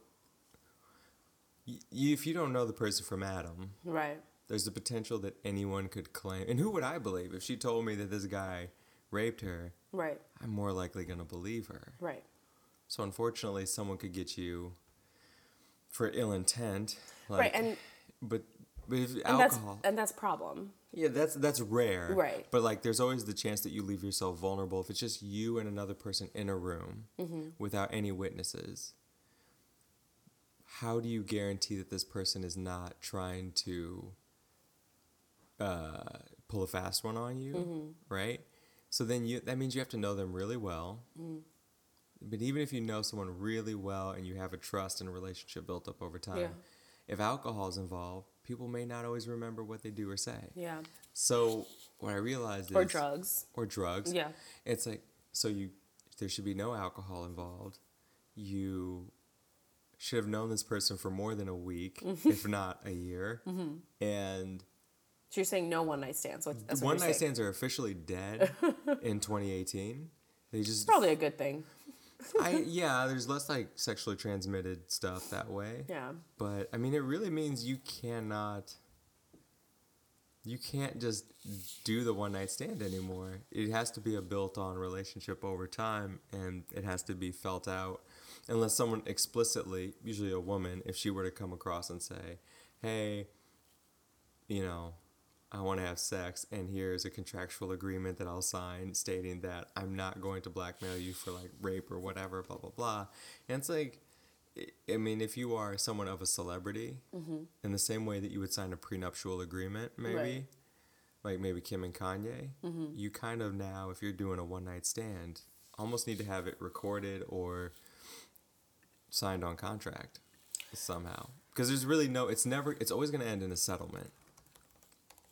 y- if you don't know the person from adam Right. there's the potential that anyone could claim and who would i believe if she told me that this guy raped her Right. i'm more likely to believe her Right. So unfortunately someone could get you for ill intent like, right. And but but if and alcohol that's and that's problem. yeah that's that's rare Right. but like there's always the chance that you leave yourself vulnerable if it's just you and another person in a room Mm-hmm. without any witnesses how do you guarantee that this person is not trying to uh, pull a fast one on you Mm-hmm. right so then you that means you have to know them really well Mm. But even if you know someone really well and you have a trust and a relationship built up over time Yeah. if alcohol is involved people may not always remember what they do or say Yeah. so what I realized is Or drugs. or drugs. Yeah. It's like so you there should be no alcohol involved. You should have known this person for more than a week, Mm-hmm. if not a year. And So you're saying no one night stands. What, one night saying. stands are officially dead in 2018. They just Probably a good thing. I yeah, there's less like sexually transmitted stuff that way. Yeah. But I mean, it really means you cannot. You can't just do the one night stand anymore. It has to be a built on relationship over time and it has to be felt out. Unless someone explicitly, usually a woman, if she were to come across and say, hey, you know, I want to have sex and here's a contractual agreement that I'll sign stating that I'm not going to blackmail you for like rape or whatever, blah, blah, blah. And it's like, I- mean, if you are someone of a celebrity, mm-hmm. in the same way that you would sign a prenuptial agreement, maybe, Right. like maybe Kim and Kanye, mm-hmm. you kind of now, if you're doing a one night stand, almost need to have it recorded or signed on contract somehow. Because there's really no, it's never, it's always going to end in a settlement.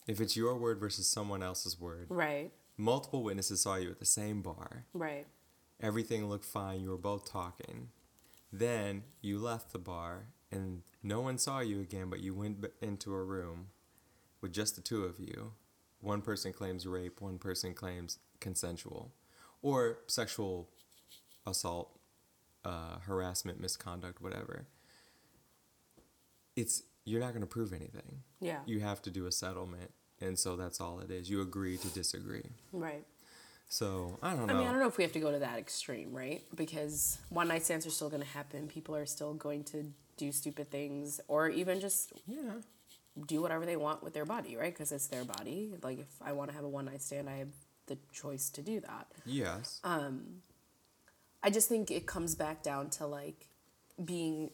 If it's your word versus someone else's word, Right. multiple witnesses saw you at the same bar. Right. Everything looked fine. You were both talking. Then you left the bar and no one saw you again, but you went b- into a room with just the two of you. One person claims rape, one person claims consensual or sexual assault, uh, harassment, misconduct, whatever. It's you're not going to prove anything. Yeah. You have to do a settlement, and so that's all it is. You agree to disagree. Right. So I don't know. I mean, I don't know if we have to go to that extreme, right? Because one night stands are still going to happen. People are still going to do stupid things or even just yeah. do whatever they want with their body, right? Because it's their body. Like, if I want to have a one night stand, I have the choice to do that. Yes. Um, I just think it comes back down to like being.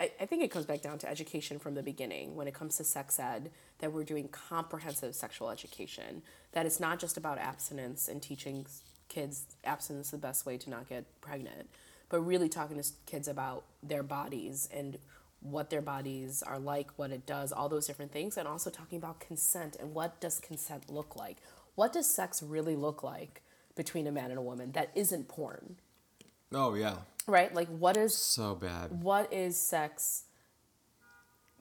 I, I think it comes back down to education from the beginning when it comes to sex ed, that we're doing comprehensive sexual education, that it's not just about abstinence and teaching kids abstinence is the best way to not get pregnant, but really talking to kids about their bodies and what their bodies are like, what it does, all those different things, and also talking about consent and what does consent look like? What does sex really look like between a man and a woman that isn't porn? Oh yeah, Right? Like what is so bad. what is sex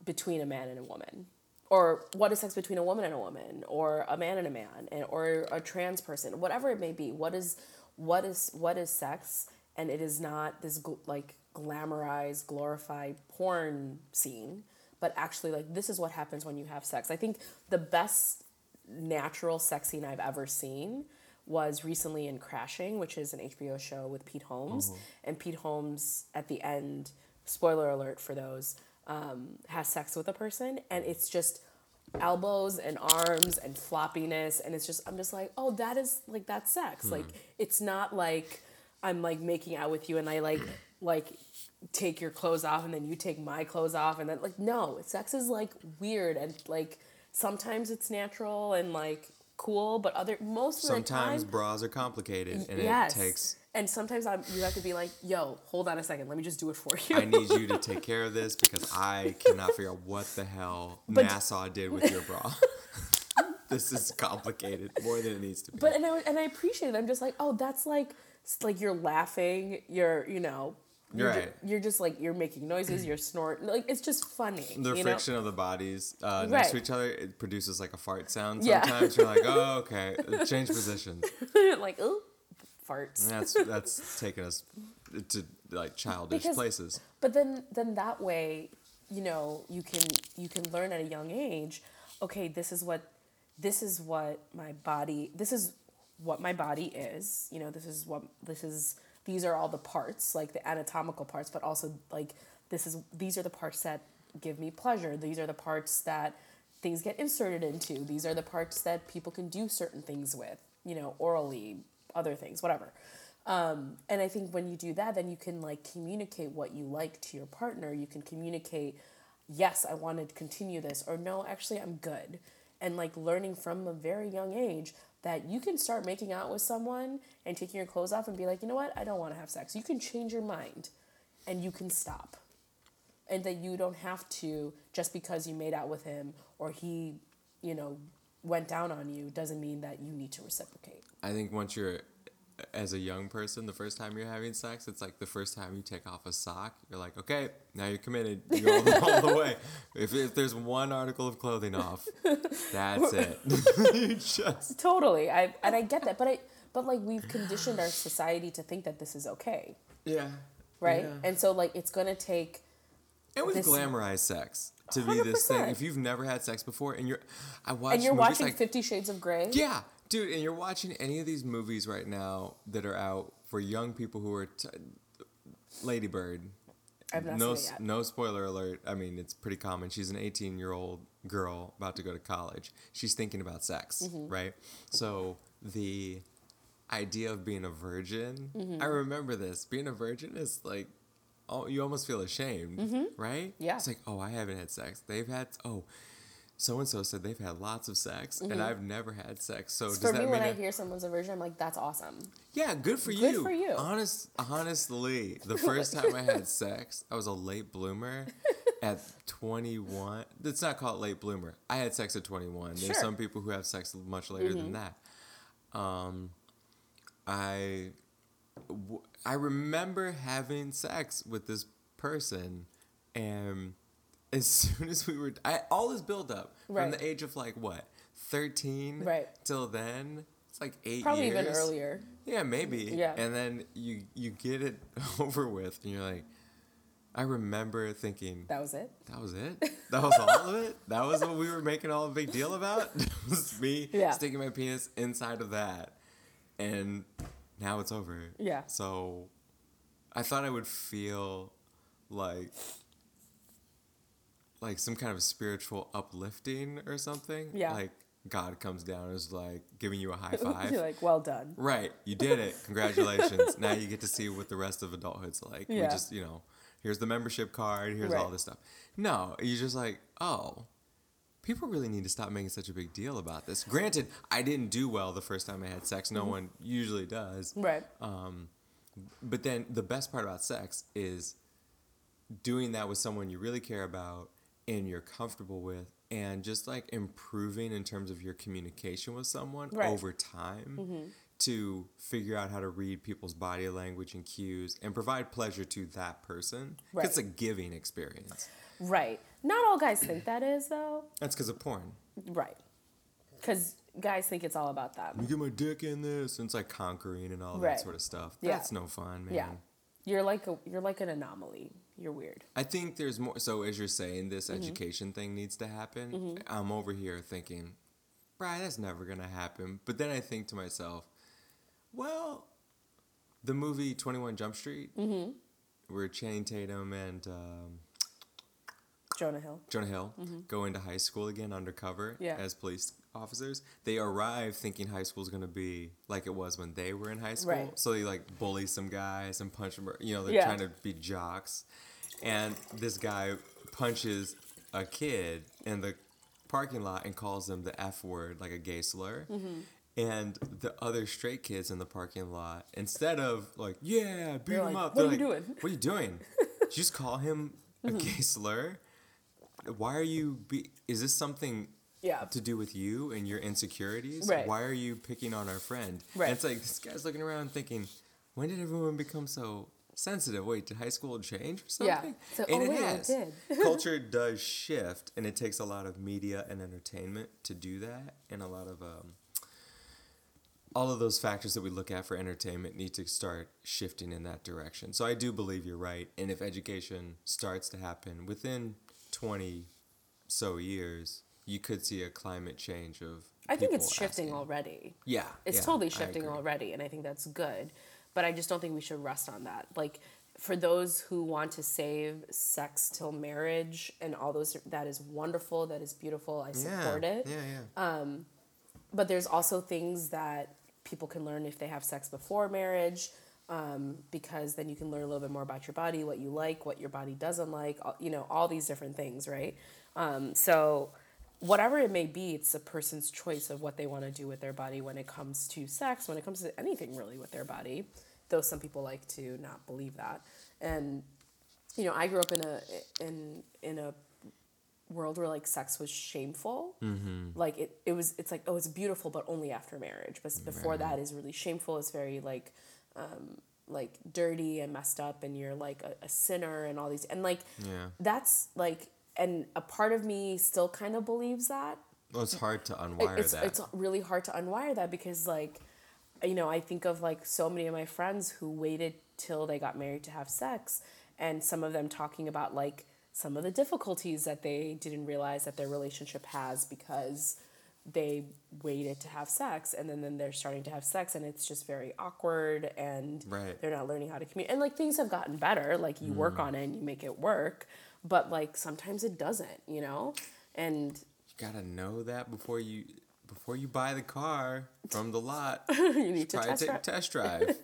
between a man and a woman? Or what is sex between a woman and a woman, or a man and a man, and or a trans person, whatever it may be. What is what is what is sex? And it is not this gl- like glamorized, glorified porn scene, but actually like this is what happens when you have sex. I think the best natural sex scene I've ever seen was recently in Crashing, which is an HBO show with Pete Holmes. And Pete Holmes, at the end, spoiler alert for those, um, has sex with a person, and it's just elbows and arms and floppiness, and it's just I'm just like, oh, that is like that's sex. Like it's not like I'm like making out with you and I like like take your clothes off and then you take my clothes off and then like no, sex is like weird and like sometimes it's natural and like cool, but other most of Sometimes the time bras are complicated, and yes. it takes. and sometimes I'm, you have to be like, yo, hold on a second, let me just do it for you. I need you to take care of this because I cannot figure out what the hell But- NASA did with your bra. this is complicated more than it needs to be. But and I and I appreciate it. I'm just like, oh, that's like like you're laughing, you're you know, you're, ju- Right. you're just like you're making noises, you're snorting, like it's just funny. the friction of the bodies uh, next Right. to each other it produces like a fart sound Yeah. sometimes you're like oh okay change positions know, like ooh, farts. that's that's taking us to like childish Because- places But then then that way, you know, you can you can learn at a young age, okay, this is what this is what my body this is what my body is. You know, this is what this is these are all the parts, like the anatomical parts, but also like this is these are the parts that give me pleasure. These are the parts that things get inserted into. These are the parts that people can do certain things with, you know, orally, other things, whatever. Um, and I think when you do that, then you can like communicate what you like to your partner. You can communicate, yes, I want to continue this, or no, actually, I'm good. And like learning from a very young age that you can start making out with someone and taking your clothes off and be like, you know what, I don't want to have sex. You can change your mind and you can stop. And that you don't have to, just because you made out with him or he, you know, went down on you, doesn't mean that you need to reciprocate. i think once you're as a young person the first time you're having sex it's like the first time you take off a sock you're like okay now you're committed you go all the, all the way if, if there's one article of clothing off that's it you just Totally. I and I get that, but I but like we've conditioned our society to think that this is okay, yeah right? Yeah. And so like it's gonna take And we've This- glamorized sex to be this thing. If you've never had sex before and you're, I watch and you're watching like, Fifty Shades of Grey. yeah, dude, and you're watching any of these movies right now that are out for young people who are, t- Lady Bird. No, seen it s- yet. no spoiler alert. I mean, it's pretty common. She's an 18 year old girl about to go to college. She's thinking about sex, Mm-hmm. right? So the idea of being a virgin, Mm-hmm. I remember this. Being a virgin is like, oh, you almost feel ashamed, right? Mm-hmm. Yeah. It's like, oh, I haven't had sex. They've had, oh, so and so said they've had lots of sex, and I've never had sex. So does Mm-hmm. For that me, mean when I I- hear someone's virgin, I'm like, that's awesome. yeah, good for Good you. Good for you. Honest, honestly, the first time I had sex, I was a late bloomer at 21. It's not called late bloomer. I had sex at 21. There's Sure. Mm-hmm. some people who have sex much later than that. Um, I, w- I remember having sex with this person, and as soon as we were, I all this build up from the age of like what, 13 Right. till then. It's like eight Probably years. even earlier. Yeah, maybe. Yeah. And then you you get it over with, and you're like, I remember thinking That was it. that was it. That was all of it. That was what we were making all a big deal about. It was me Yeah. sticking my penis inside of that, and now it's over. Yeah. So, I thought I would feel like like some kind of spiritual uplifting or something. Yeah. Like God comes down and is like giving you a high five. You're like, well done. Right, you did it. Congratulations. now you get to see what the rest of adulthood's like. We Yeah. just, you know, here's the membership card, here's all this stuff. No, you're just like, oh, people really need to stop making such a big deal about this. Granted, I didn't do well the first time I had sex. No one usually does. Right. Um, but then the best part about sex is doing that with someone you really care about and you're comfortable with and just like improving in terms of your communication with someone Right. over time mm-hmm. to figure out how to read people's body language and cues and provide pleasure to that person. 'Cause It's a giving experience. Right. Not all guys think that is though. That's because of porn. Right. Because guys think it's all about that You get my dick in this, and it's like conquering and all Right. that sort of stuff. Yeah. That's no fun, man. Yeah. You're like a you're like an anomaly. You're weird. I think there's more. So as you're saying, this Mm-hmm. education thing needs to happen. I'm over here thinking, Brian, that's never gonna happen. But then I think to myself, well, the movie Twenty One Jump Street, Mm-hmm. where Channing Tatum and um, Jonah Hill. Jonah Hill go into high school again undercover Mm-hmm. Yeah. as police officers. They arrive thinking high school is going to be like it was when they were in high school. Right. So they like bully some guys and punch them. You know, they're Yeah. trying to be jocks. And this guy punches a kid in the parking lot and calls him the F word, like a gay slur. Mm-hmm. And the other straight kids in the parking lot, instead of like, yeah, beat They're him like, up, "What they're are you doing?" What are you doing? Did you just call him a Mm-hmm. gay slur? Why are you be is this something Yeah. to do with you and your insecurities? Right. Why are you picking on our friend? Right. And it's like this guy's looking around thinking, when did everyone become so sensitive? Wait, did high school change or something? Yeah. So- and oh, it wait, it has. did. Culture does shift and it takes a lot of media and entertainment to do that and a lot of um all of those factors that we look at for entertainment need to start shifting in that direction. So I do believe you're right. And if education starts to happen within 20 so years, you could see a climate change of. I think it's shifting asking. already. Yeah. It's yeah, totally shifting already, and I think that's good. But I just don't think we should rest on that. Like for those who want to save sex till marriage and all those, that is wonderful. That is beautiful. I Yeah. support it. Yeah, yeah. Um, but there's also things that people can learn if they have sex before marriage. Um, because then you can learn a little bit more about your body, what you like, what your body doesn't like, all- you know, all these different things, right? Um, so, whatever it may be, it's a person's choice of what they want to do with their body when it comes to sex, when it comes to anything really with their body. Though some people like to not believe that, and you know, I grew up in a in in a world where like sex was shameful. Mm-hmm. Like it, it was. It's like oh, it's beautiful, but only after marriage. But before that is really shameful. It's very like, um, like dirty and messed up, and you're like a, a sinner and all these and like Yeah. that's like and a part of me still kind of believes that Well, it's hard to unwire it's that. it's really hard to unwire that because like you know I think of like so many of my friends who waited till they got married to have sex and some of them talking about like some of the difficulties that they didn't realize that their relationship has because they waited to have sex and then, then they're starting to have sex and it's just very awkward and Right. they're not learning how to communicate and like things have gotten better like you Mm. work on it and you make it work but like sometimes it doesn't you know and you gotta know that before you before you buy the car from the lot. you need to Try to test take a drive. test drive.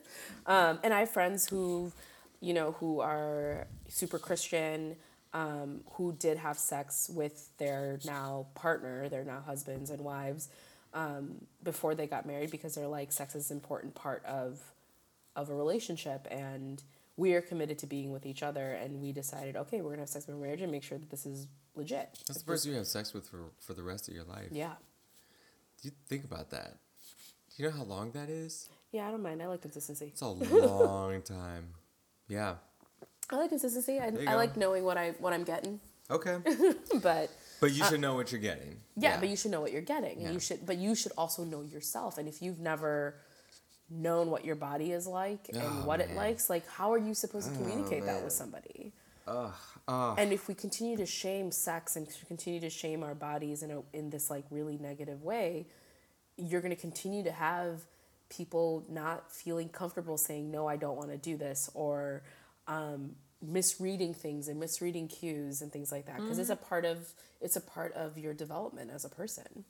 Um, and I have friends who, you know, who are super Christian, um, who did have sex with their now partner, their now husbands and wives, um, before they got married because they're like sex is an important part of, of a relationship and we are committed to being with each other and we decided okay we're gonna have sex before marriage and make sure that this is legit. That's the person you have sex with for, for the rest of your life. Yeah, Do you think about that? Do you know how long that is? yeah, I don't mind. I like consistency. It's a long time. Yeah. I like consistency. I, I like knowing what I what I'm getting, Okay. but. But you uh, should know what you're getting. Yeah, but you should know what you're getting, and Yeah. you should, but you should also know yourself. And if you've never known what your body is like and Oh, what it likes, like how are you supposed to oh, communicate that with somebody? Ugh. Ugh. And if we continue to shame sex and continue to shame our bodies in a in this like really negative way, you're going to continue to have people not feeling comfortable saying no, I don't want to do this, or um, misreading things and misreading cues and things like that because it's a part of it's a part of your development as a person.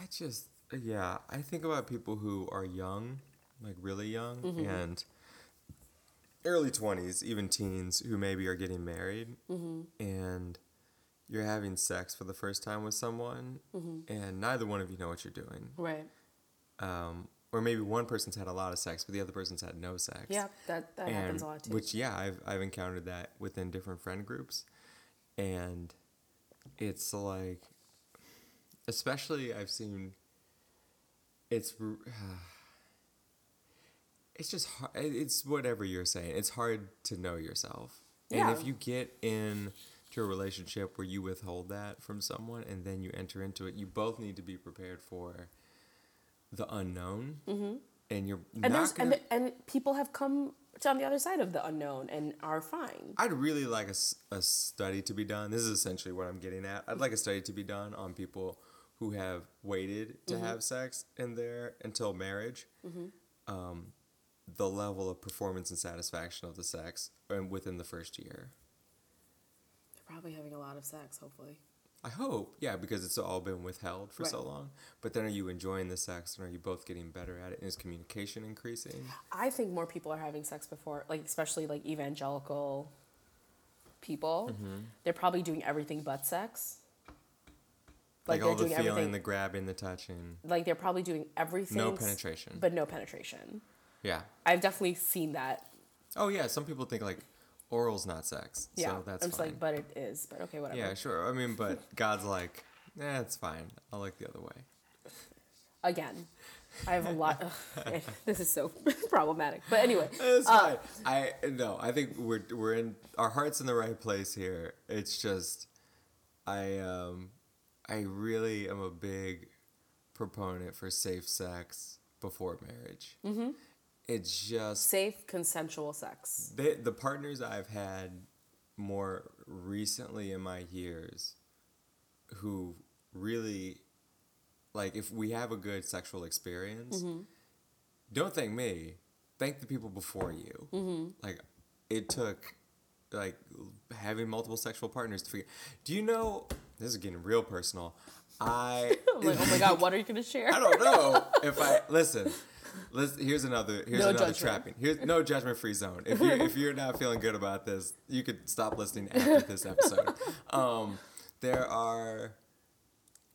I just, yeah, I think about people who are young, like really young, Mm-hmm. and early 20s, even teens, who maybe are getting married. Mm-hmm. And you're having sex for the first time with someone, and neither one of you know what you're doing. Right. Um, or maybe one person's had a lot of sex, but the other person's had no sex. Yeah, that, that happens a lot too. Which yeah, I've I've encountered that within different friend groups, and it's like, especially I've seen. It's r- it's just hard. It's whatever you're saying. It's hard to know yourself, and if you get in to a relationship where you withhold that from someone and then you enter into it, you both need to be prepared for the unknown, mm-hmm. and you're and not there's gonna. and, and people have come to on the other side of the unknown and are fine. I'd really like a, a study to be done. This is essentially what I'm getting at. I'd like a study to be done on people who have waited to have sex in there until marriage. Um, the level of performance and satisfaction of the sex within the first year. They're probably having a lot of sex, hopefully. I hope, yeah, because it's all been withheld for so long. But then are you enjoying the sex and are you both getting better at it? And is communication increasing? I think more people are having sex before, like especially like evangelical people. Mm-hmm. They're probably doing everything but sex. Like, all the feeling, everything. the grabbing, the touching. like they're probably doing everything. No penetration. But no penetration. Yeah. I've definitely seen that. Oh, yeah. Some people think like oral's not sex. Yeah. So that's I'm just fine. like, but it is. But okay, whatever. Yeah, sure. I mean, but God's like, eh, it's fine. I like the other way. Again, I have a lot. ugh, this is so problematic. But anyway, It's uh, fine. I no. I think we're we're in our hearts in the right place here. It's just, I um, I really am a big proponent for safe sex before marriage. Mm-hmm. It's just safe consensual sex. they, the partners I've had more recently in my years who really like if we have a good sexual experience mm-hmm. don't thank me thank the people before you mm-hmm. like it took like having multiple sexual partners to figure do you know this is getting real personal i like, oh my god, what are you gonna share? I don't know if I listen. Let's, here's another here's No another judgment. trapping. Here's no judgment free zone. If you if you're not feeling good about this, you could stop listening after this episode. Um, there are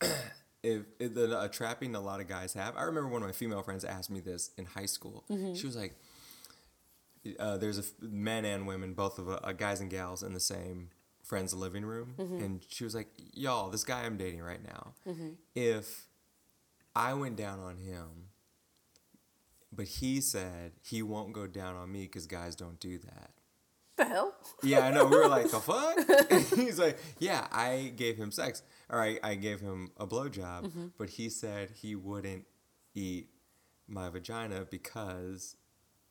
if, if the a trapping a lot of guys have. I remember one of my female friends asked me this in high school. Mm-hmm. She was like, uh, "There's a men and women, both of uh, guys and gals in the same friend's living room," Mm-hmm. and she was like, "Y'all, this guy I'm dating right now, if I went down on him." But he said he won't go down on me because guys don't do that. the hell? Yeah, I know. We were like, the fuck? He's like, yeah, I gave him sex. Or I, I gave him a blowjob, Mm-hmm. but he said he wouldn't eat my vagina because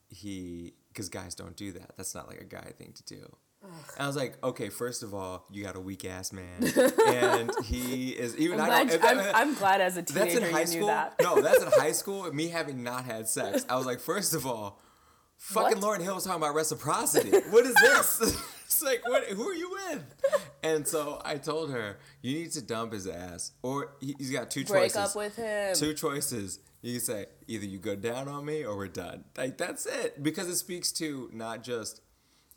he, because guys don't do that. That's not like a guy thing to do. And I was like, okay, first of all, you got a weak ass man. and he is, even I'm I don't, glad, if- I'm, I'm glad as a that's teenager in high you school. knew that. No, that's in high school. Me having not had sex, I was like, first of all, fucking What? Lauryn Hill was talking about reciprocity. What is this? it's like, what? Who are you with? And so I told her, you need to dump his ass, or he- he's got two Break choices. up with him. Two choices. You can say either you go down on me or we're done. Like that's it, because it speaks to not just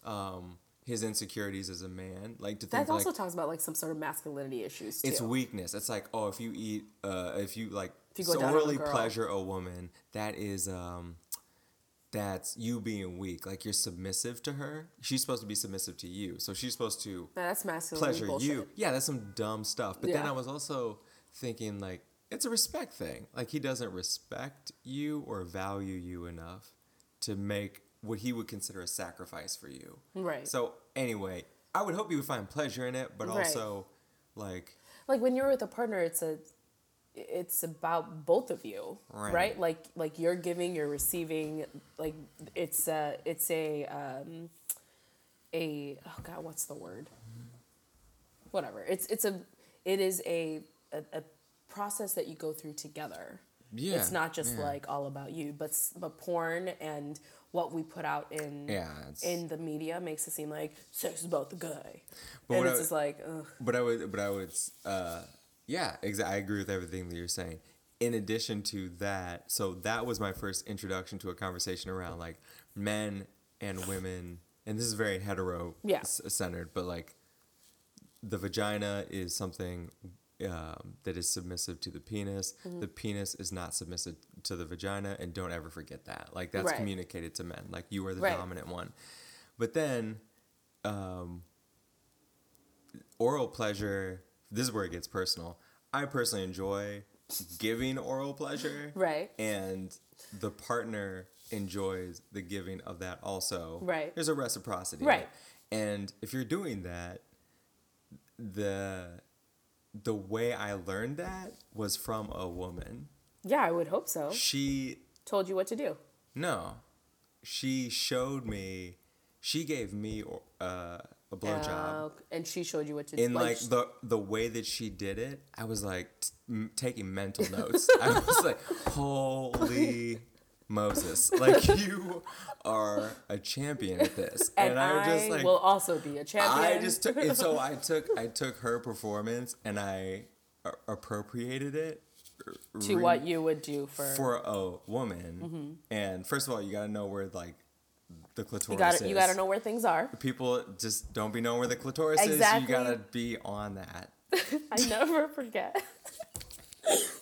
um, his insecurities as a man, like to think That also like talks about like some sort of masculinity issues too. it's weakness. It's like, oh, if you eat, uh, if you like If you go down on a sorely pleasure a woman, that is, um, that's you being weak. Like you're submissive to her. She's supposed to be submissive to you. So she's supposed to that's masculinity pleasure bullshit. you. Yeah, that's some dumb stuff. But then I was also thinking like it's a respect thing. Like he doesn't respect you or value you enough to make what he would consider a sacrifice for you. Right. So anyway, I would hope you would find pleasure in it, but Right. also like like when you're with a partner it's a it's about both of you Right. right, like like you're giving you're receiving like it's a it's a um a oh god what's the word whatever it's it's a it is a a, a process that you go through together Yeah, it's not just yeah. like all about you but but porn and what we put out in Yeah, in the media makes it seem like sex is about the guy But and it's I- just like ugh. But I would, but I would, uh, yeah, exactly. I agree with everything that you're saying. In addition to that, so that was my first introduction to a conversation around like men and women, and this is very hetero yeah. centered, but like the vagina is something um, that is submissive to the penis. Mm-hmm. The penis is not submissive to the vagina, and don't ever forget that. Like that's Right. communicated to men. Like you are the Right. dominant one. But then, um, oral pleasure. This is where it gets personal. I personally enjoy giving oral pleasure, Right. and the partner enjoys the giving of that also. Right. There's a reciprocity. Right. And if you're doing that, the the way I learned that was from a woman. Yeah, I would hope so. She Told you what to do. no, she showed me. She gave me uh, a blowjob. Uh, and she showed you what to do. in like the the way that she did it, I was like t- m- taking mental notes. I was like, "Holy Moses! Like you are a champion at this." and, I, I, just like, will also be a champion. I just took, and so I took I took her performance and I appropriated it to re- what you would do for. for a woman. Mm-hmm. And first of all, you gotta know where like the clitoris you got is. you got to know where things are. People just don't be knowing where the clitoris is. Exactly. You gotta be on that. I never forget.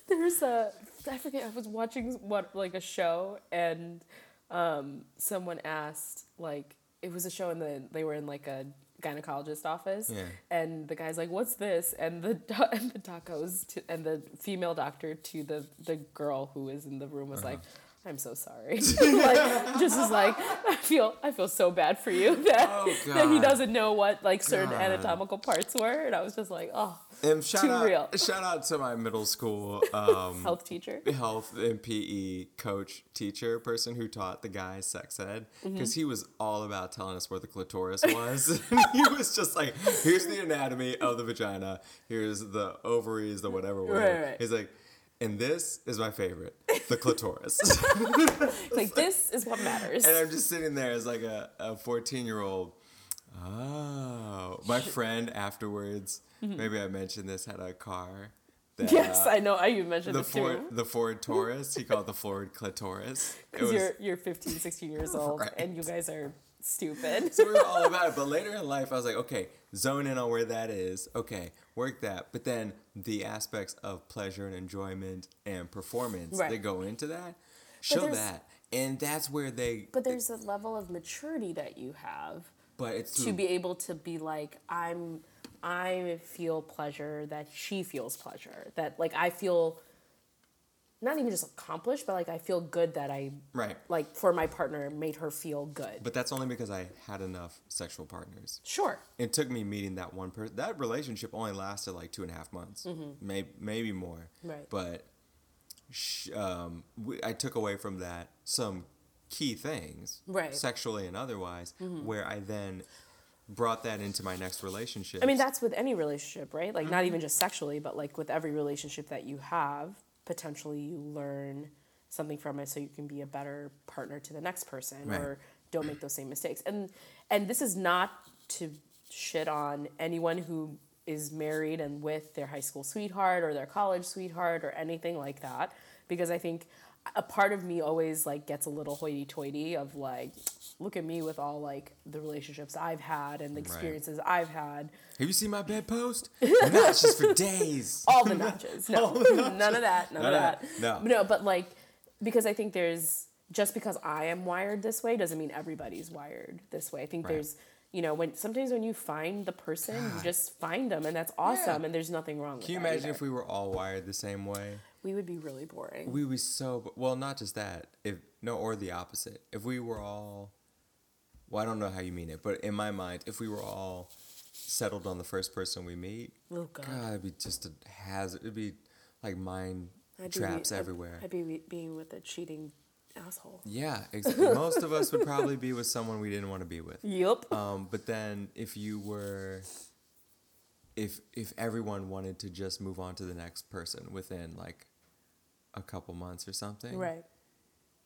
There's a I forget I was watching what like a show and um someone asked like it was a show and the they were in like a gynecologist office Yeah. and the guy's like what's this and the do- and the doc goes to and the female doctor to the the girl who was in the room was like I'm so sorry. like, just is like I feel I feel so bad for you that Oh, that he doesn't know what like certain God. anatomical parts were, and I was just like, oh, And shout Too out, real. shout out to my middle school um, health teacher. health and PE coach teacher person who taught the guys sex ed Mm-hmm. because he was all about telling us where the clitoris was. he was just like, "Here's the anatomy of the vagina. Here's the ovaries, the whatever." whatever. Right, right. He's like, and this is my favorite, the clitoris. like this is what matters. and I'm just sitting there as like a, a 14 year old. Oh, my friend afterwards, maybe I mentioned this, had a car. That, Mm-hmm. yes, uh, I know. I you mentioned the Ford, too. the Ford Taurus. He called it the Ford clitoris. Because you're you're 15, 16 years old, Right. and you guys are stupid. so we were all about it. But later in life, I was like, okay, zone in on where that is. Okay, work that. But then the aspects of pleasure and enjoyment and performance Right. that go into that, show that. And that's where they. But there's a level of maturity that you have but it's to through- be able to be like, I'm, I feel pleasure that she feels pleasure. That like I feel, not even just accomplished, but like I feel good that I right. like for my partner made her feel good. But that's only because I had enough sexual partners. sure. It took me meeting that one person. That relationship only lasted like two and a half months, maybe maybe more. Mm-hmm. Right. But sh- um, we, I took away from that some key things, Right. Mm-hmm. sexually and otherwise, where I then brought that into my next relationship. I mean, that's with any relationship, right? Like, not even just sexually, but like with every relationship that you have, potentially you learn something from it so you can be a better partner to the next person Right. or don't make those same mistakes. And and this is not to shit on anyone who is married and with their high school sweetheart or their college sweetheart or anything like that because I think a part of me always like gets a little hoity-toity of like look at me with all like the relationships I've had and the experiences I've had Have you seen my bedpost? Notches for days. all the notches. No, none of that. None, of that. No. no, but like because I think there's just because I am wired this way doesn't mean everybody's wired this way. I think Right. there's you know when sometimes when you find the person, you just find them, and that's awesome, Yeah. and there's nothing wrong. with Can you that imagine either. if we were all wired the same way? we would be really boring? We would be so well. Not just that. If no, or the opposite. If we were all, well, I don't know how you mean it, but in my mind, if we were all settled on the first person we meet, oh God. God, it'd be just a hazard. It'd be like mind I'd be- traps I'd- everywhere. I'd be being with a cheating asshole. yeah, exactly. Most of us would probably be with someone we didn't want to be with. Yup. Um, but then if you were, if if everyone wanted to just move on to the next person within like a couple months or something, Right.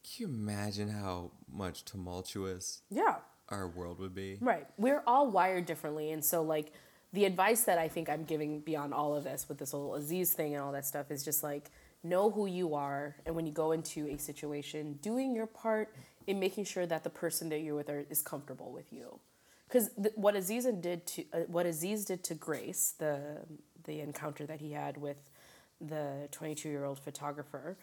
Can you imagine how much tumultuous Yeah. Our world would be? Right. We're all wired differently. And so, like, the advice that I think I'm giving beyond all of this with this whole Aziz thing and all that stuff is just like, know who you are. And when you go into a situation, doing your part in making sure that the person that you're with are, is comfortable with you. because th- what Aziz did to uh, what Aziz did to Grace, the the encounter that he had with the 22 year old photographer,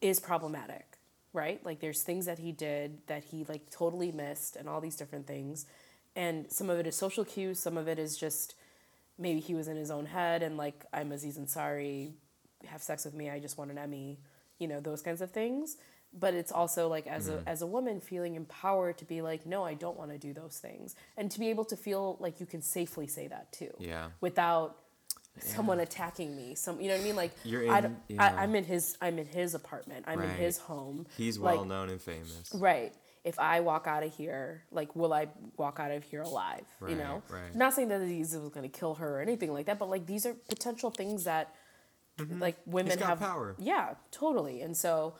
is problematic, right? Like there's things that he did that he like totally missed, and all these different things, and some of it is social cues, some of it is just maybe he was in his own head and like I'm Aziz Ansari, have sex with me, I just want an Emmy, you know those kinds of things. But it's also like as a mm-hmm. as a woman feeling empowered to be like no i don't want to do those things. And to be able to feel like you can safely say that too. Yeah. without someone attacking me some you know what i mean like You're I, in- don't- yeah. I, i'm in his i'm in his apartment i'm in his home He's Like, well known and famous. right if i walk out of here like will i walk out of here alive you know right. not saying that these was going to kill her or anything like that but like these are potential things that like women Mm-hmm. have power. yeah totally and so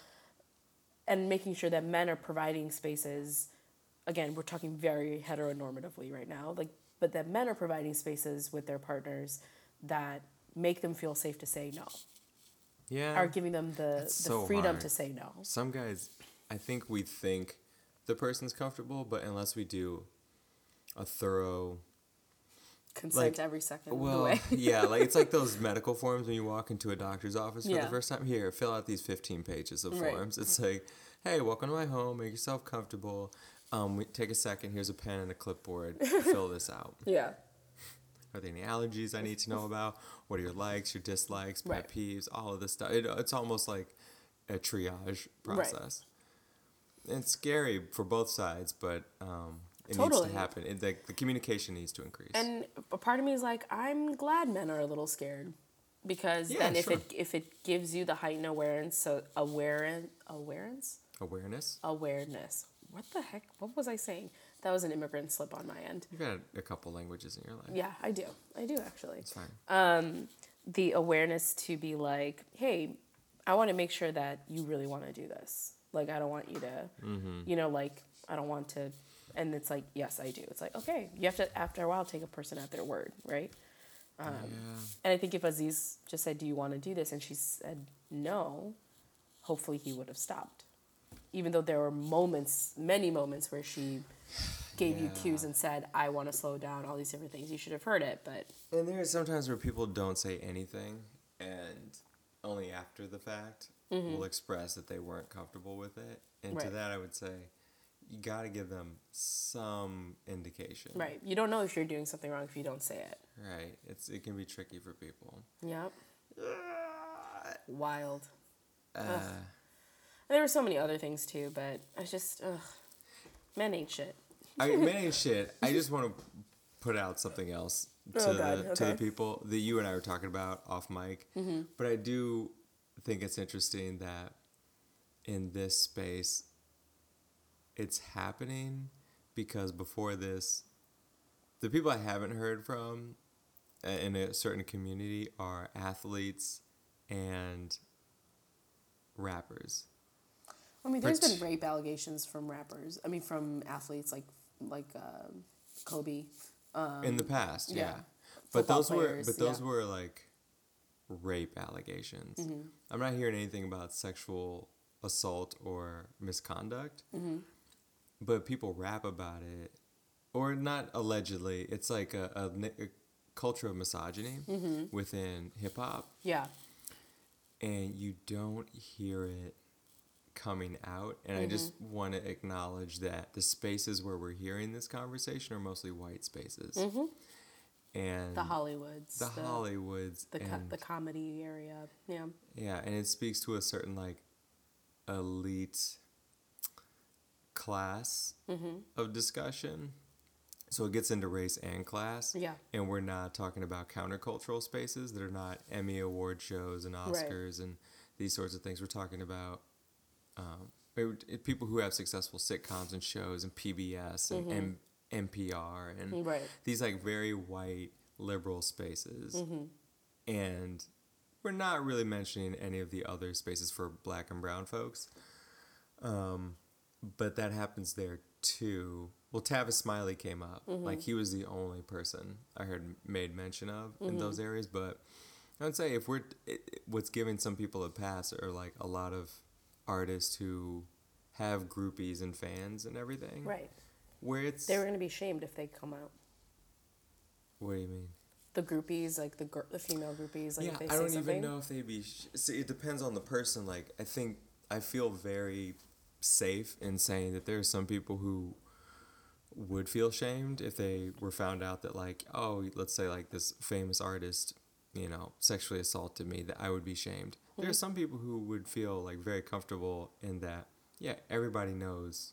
and making sure that men are providing spaces again we're talking very heteronormatively right now like but that men are providing spaces with their partners that make them feel safe to say no Yeah. are giving them the, the so freedom hard. to say no Some guys, I think we think the person's comfortable, but unless we do a thorough consent Like, every second of the Well, way yeah, like it's like those medical forms when you walk into a doctor's office for Yeah. the first time. Here, fill out these 15 pages of Right. forms. It's like, hey, welcome to my home. Make yourself comfortable. Um, we, take a second. Here's a pen and a clipboard. fill this out. yeah Are there any allergies I need to know about? What are your likes, your dislikes, pet Right. peeves, all of this stuff? It, it's almost like a triage Right. process. It's scary for both sides, but um, it needs to happen. It, the, the communication needs to increase. and a part of me is like i'm glad men are a little scared because Yeah, then if sure. it if it gives you the heightened awareness so aware awareness Awareness. awareness what the heck what was i saying that was an immigrant slip on my end You've got a couple languages in your life. yeah i do i do actually It's fine. um, the awareness to be like, hey, I want to make sure that you really want to do this. Like, I don't want you to, you know, like, I don't want to. And it's like, yes, I do. It's like, okay, you have to, after a while, take a person at their word, right? Um, yeah. And I think if Aziz just said, do you want to do this? And she said no, hopefully he would have stopped. Even though there were moments, many moments where she gave you cues and said, I want to slow down, all these different things. You should have heard it, but And there are sometimes where people don't say anything, and only after the fact will express that they weren't comfortable with it. And to Mm-hmm. That, I would say, you got to give them some indication. Right. You don't know if you're doing something wrong if you don't say it. Right. It's it can be tricky for people. Yep. Wild. Uh, there were so many other things too, but I just, ugh. Men ain't shit. I man ain't shit. I just want to put out something else to, Oh, God, the, to the people that you and I were talking about off mic. Mm-hmm. But I do think it's interesting that in this space, it's happening because before this, the people I haven't heard from uh, in a certain community are athletes and rappers. I mean, there's been rape allegations from rappers. I mean, from athletes like like um Kobe. Um, in the past, yeah. yeah. But those players, were but those yeah. were like rape allegations. Mm-hmm. I'm not hearing anything about sexual assault or misconduct. Mm-hmm. But people rap about it, or not allegedly. It's like a, a, a culture of misogyny Mm-hmm. within hip hop, yeah. and you don't hear it coming out. And I just want to acknowledge that the spaces where we're hearing this conversation are mostly white spaces. And Mm-hmm. The Hollywoods. the Hollywoods The, co- the comedy area. Yeah. yeah, and it speaks to a certain like elite class Mm-hmm. of discussion. So it gets into race and class. Yeah. And we're not talking about countercultural spaces that are not Emmy award shows and Oscars and these sorts of things. We're talking about um, it- it- people who have successful sitcoms and shows and PBS and M- NPR and Mm-hmm. Right. these like very white liberal spaces Mm-hmm. and we're not really mentioning any of the other spaces for black and brown folks um, but that happens there too well tavis smiley came up Mm-hmm. like he was the only person i heard made mention of Mm-hmm. in those areas but i would say if we're it- what's giving some people a pass are like a lot of artists who have groupies and fans and everything Right. where it's They were gonna be shamed if they come out. what do you mean? The groupies, like the gr- the female groupies, like yeah, if they I don't something. even know if they'd be. Sh- see, it depends on the person. Like, I think I feel very safe in saying that there are some people who would feel shamed if they were found out that, like, oh, let's say like this famous artist, you know, sexually assaulted me. That I would be shamed. There are some people who would feel like very comfortable in that. Yeah, everybody knows,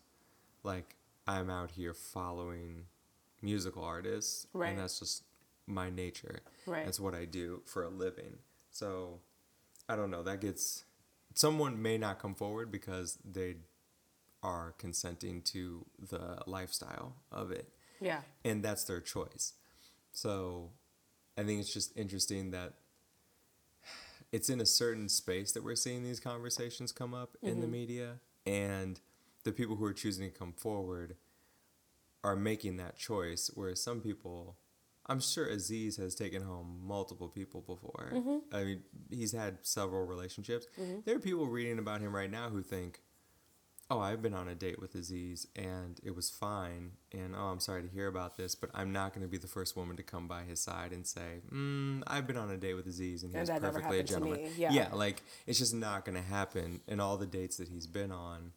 like, I'm out here following musical artists, Right. and that's just my nature. Right. That's what I do for a living. So I don't know. That gets someone may not come forward because they are consenting to the lifestyle of it. Yeah. And that's their choice. So I think it's just interesting that it's in a certain space that we're seeing these conversations come up in the mm-hmm. media and the people who are choosing to come forward are making that choice whereas some people i'm sure aziz has taken home multiple people before. Mm-hmm. I mean he's had several relationships. Mm-hmm. There are people reading about him right now who think oh i've been on a date with aziz and it was fine and oh i'm sorry to hear about this but i'm not going to be the first woman to come by his side and say mm, i've been on a date with aziz and he was perfectly a gentleman. Yeah. yeah like it's just not going to happen and all the dates that he's been on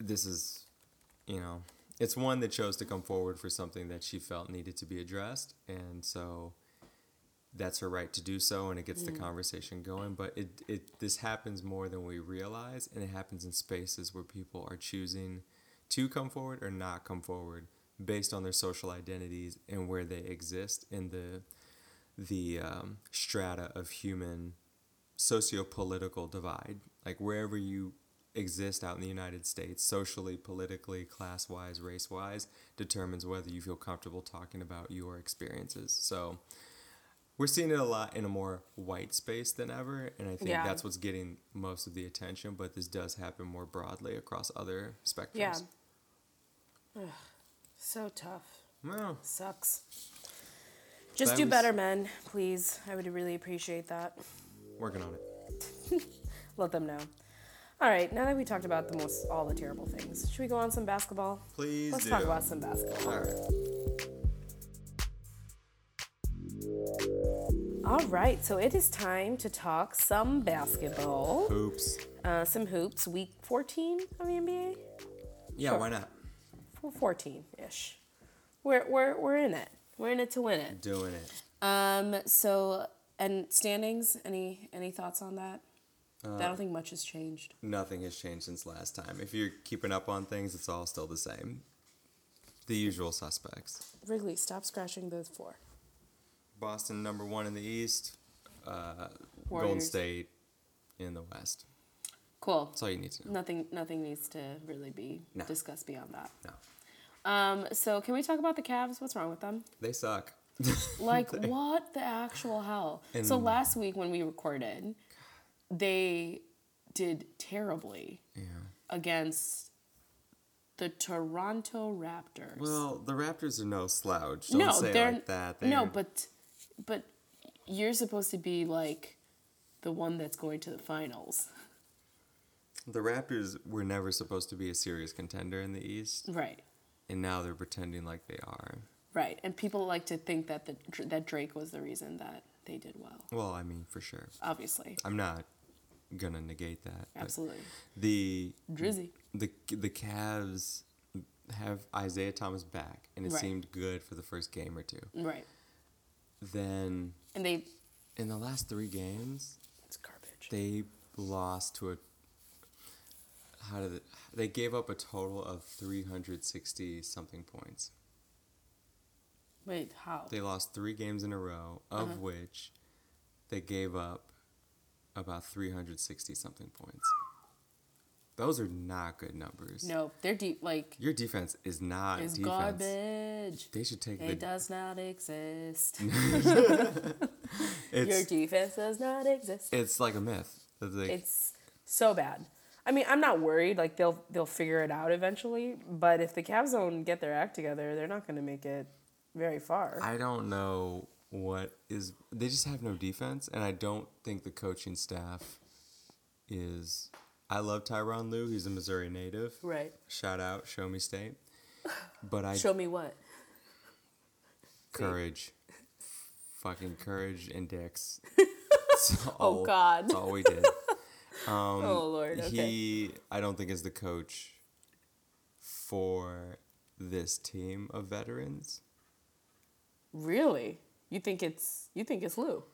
this is you know it's one that chose to come forward for something that she felt needed to be addressed and so that's her right to do so and it gets the conversation going. But it, it this happens more than we realize and it happens in spaces where people are choosing to come forward or not come forward based on their social identities and where they exist in the the um, strata of human socio-political divide. Like wherever you exist out in the united states socially politically class-wise race-wise determines whether you feel comfortable talking about your experiences. So we're seeing it a lot in a more white space than ever and i think Yeah. that's what's getting most of the attention but this does happen more broadly across other spectrums Yeah. Ugh, so tough. well Sucks. Just That do was- better, men, please. I would really appreciate that. working on it Let them know. All right, now that we talked about the most all the terrible things, should we go on some basketball? please Let's do talk about some basketball. all right All right, so it is time to talk some basketball, oops uh, some hoops. Week 14 of the NBA, yeah why not 14 ish. We're we're we're in it. We're in it to win it. doing it Um. So and standings. Any any thoughts on that? I Uh, don't think much has changed. nothing has changed since last time if you're keeping up on things it's all still the same the usual suspects Wrigley, stop scratching the floor. Boston number one in the east uh, golden state in the west Cool. that's all you need to know Nothing. Nothing needs to really be No. discussed beyond that. no Um. So can we talk about the Cavs? What's wrong with them? they suck Like what the actual hell? so last week when we recorded, they did terribly yeah against the Toronto Raptors. well the raptors are no slouch don't no, say they're like that no, They're- but but you're supposed to be like the one that's going to the finals, the raptors were never supposed to be a serious contender in the east right? and now they're pretending like they are Right, and people like to think that the that Drake was the reason that they did well. well i mean for sure Obviously, i'm not gonna negate that absolutely. the Drizzy, the the Cavs have Isaiah Thomas back, and it Right. seemed good for the first game or two. right? Then And they in the last three games, it's garbage. they lost to a. How did it, they gave up a total of three hundred sixty something points? Wait, how? They lost three games in a row, of Uh-huh. which they gave up about three hundred sixty something points. Those are not good numbers. no, they're deep. Like Your defense is not is defense. garbage. They should take It the does not exist. It's Your defense does not exist. it's like a myth. It's like, It's so bad. I mean, I'm not worried. Like they'll they'll figure it out eventually. But if the Cavs don't get their act together, they're not going to make it very far. I don't know what is. They just have no defense, and I don't think the coaching staff is. I love Tyronn Lue. He's a Missouri native. right. Shout out, Show Me State. But I Show me what. courage, fucking courage and dicks. That's Oh, God. That's all we did. oh Lord. Okay. He, I don't think is the coach for this team of veterans. Really? You think it's you think it's Lue?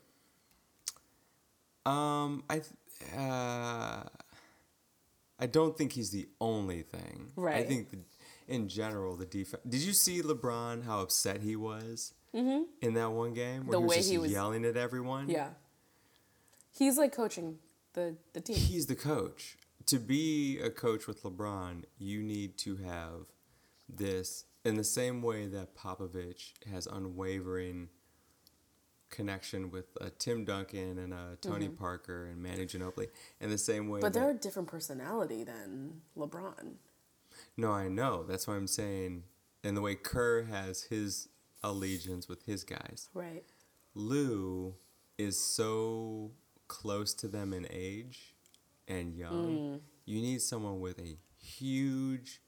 Um, I, th- uh, I don't think he's the only thing. Right. I think the, in general the defense. Did you see LeBron how upset he was in that one game where Mm-hmm. The he was way just he was- yelling at everyone? Yeah. He's like coaching the the team. He's the coach. To be a coach with LeBron, you need to have this in the same way that Popovich has unwavering connection with uh, Tim Duncan and uh, Tony Parker and Manu Ginobili. In the same way, Mm-hmm. But that, they're a different personality than LeBron. no, I know. That's why I'm saying. and the way Kerr has his allegiance with his guys, Right. Lue is so close to them in age and young. You need someone with a huge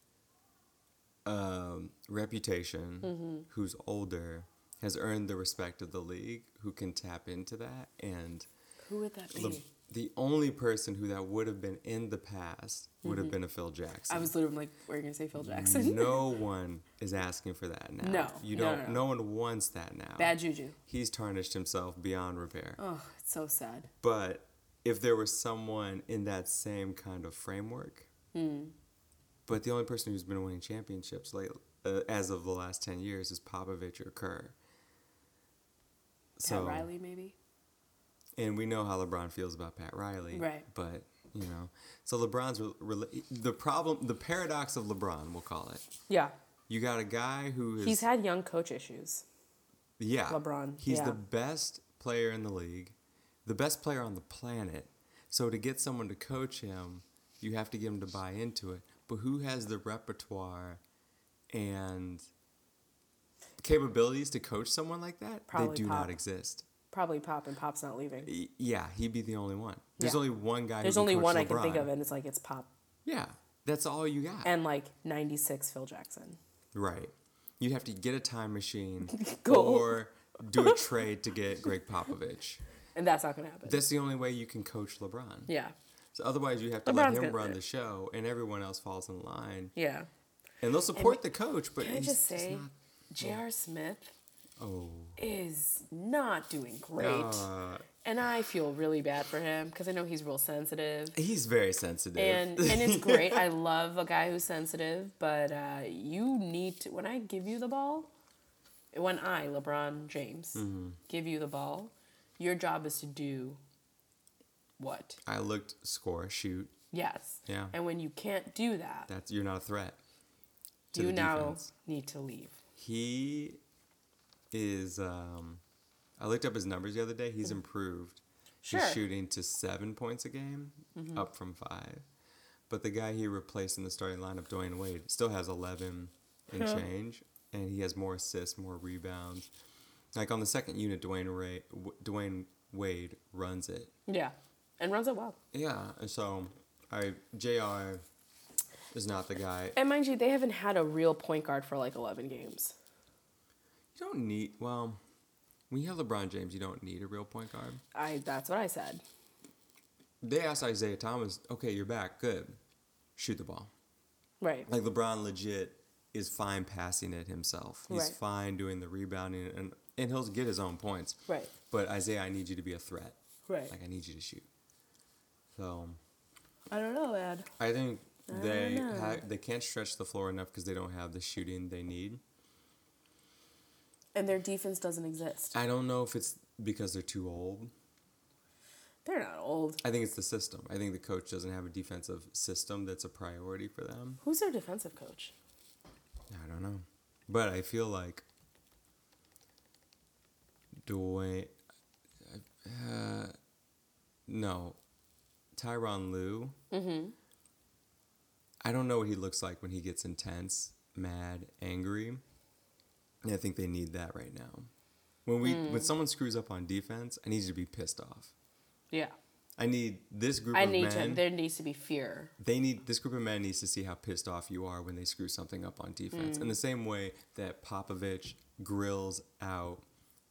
um, reputation who's older, has earned the respect of the league, who can tap into that. And Who would that be? the, the only person who that would have been in the past would have been a Phil Jackson. I was literally like, "Were you gonna say Phil Jackson?" no one is asking for that now. No, you don't. no, No, no. one wants that now. Bad juju. He's tarnished himself beyond repair. Oh, it's so sad. But if there was someone in that same kind of framework, Hmm. but the only person who's been winning championships late, uh, as of the last 10 years is Popovich or Kerr. Pat Riley, maybe. And we know how LeBron feels about Pat Riley. Right. But, you know, so LeBron's, re- the problem, the paradox of LeBron, we'll call it. Yeah. You got a guy who is. He's had young coach issues. Yeah. LeBron, He's yeah. the best player in the league, the best player on the planet. So to get someone to coach him, you have to get him to buy into it. But who has the repertoire and capabilities to coach someone like that? Probably they do Pop. not exist. Probably Pop, and Pop's not leaving. Y- Yeah, he'd be the only one. There's Yeah. only one guy. There's who can only coach one I can think of, and it's like it's Pop Yeah, that's all you got. and like '96 Phil Jackson. right. You'd have to get a time machine Go. or do a trade to get Gregg Popovich. And that's not gonna happen. That's the only way you can coach LeBron. yeah. So otherwise, you have to LeBron's let him gonna- run the show, and everyone else falls in line. Yeah. And they'll support the coach, but Can I he's just just say, not- J.R. Smith oh, is not doing great, Uh, and I feel really bad for him because I know he's real sensitive. he's very sensitive. and and it's great. I love a guy who's sensitive, but uh, you need to. When I give you the ball, when I LeBron James Mm-hmm. give you the ball, your job is to do what? I looked, score, shoot. Yes. Yeah. And when you can't do that, That's you're not a threat. You now defense. need to leave. He is. Um, I looked up his numbers the other day. He's improved. Sure. He's shooting to seven points a game, Mm-hmm. up from five. But the guy he replaced in the starting lineup, Dwyane Wade, still has 11 and change, and he has more assists, more rebounds. Like on the second unit, Dwayne Ray, Dwyane Wade runs it. Yeah. And runs it well. Yeah, and so I J.R. is not the guy. And mind you, they haven't had a real point guard for like 11 games. You don't need well. When you have LeBron James, you don't need a real point guard. I that's what I said. They asked Isaiah Thomas, "Okay, you're back. Good. Shoot the ball." Right. Like LeBron legit is fine passing it himself. He's Right. fine doing the rebounding and and he'll get his own points. Right. But Isaiah, I need you to be a threat. Right. Like I need you to shoot. So I don't know, Ed. I think they ha- they can't stretch the floor enough because they don't have the shooting they need. And their defense doesn't exist. I don't know if it's because they're too old. They're not old. I think it's the system. I think the coach doesn't have a defensive system that's a priority for them. Who's their defensive coach? I don't know. But I feel like Dwayne. Uh, no. Tyronn Lue. Mm-hmm. I don't know what he looks like when he gets intense, mad, angry. And I think they need that right now. When we when someone screws up on defense, I need you to be pissed off. Yeah. I need this group I of need men. to. There needs to be fear. they need this group of men needs to see how pissed off you are when they screw something up on defense. Mm. In the same way that Popovich grills out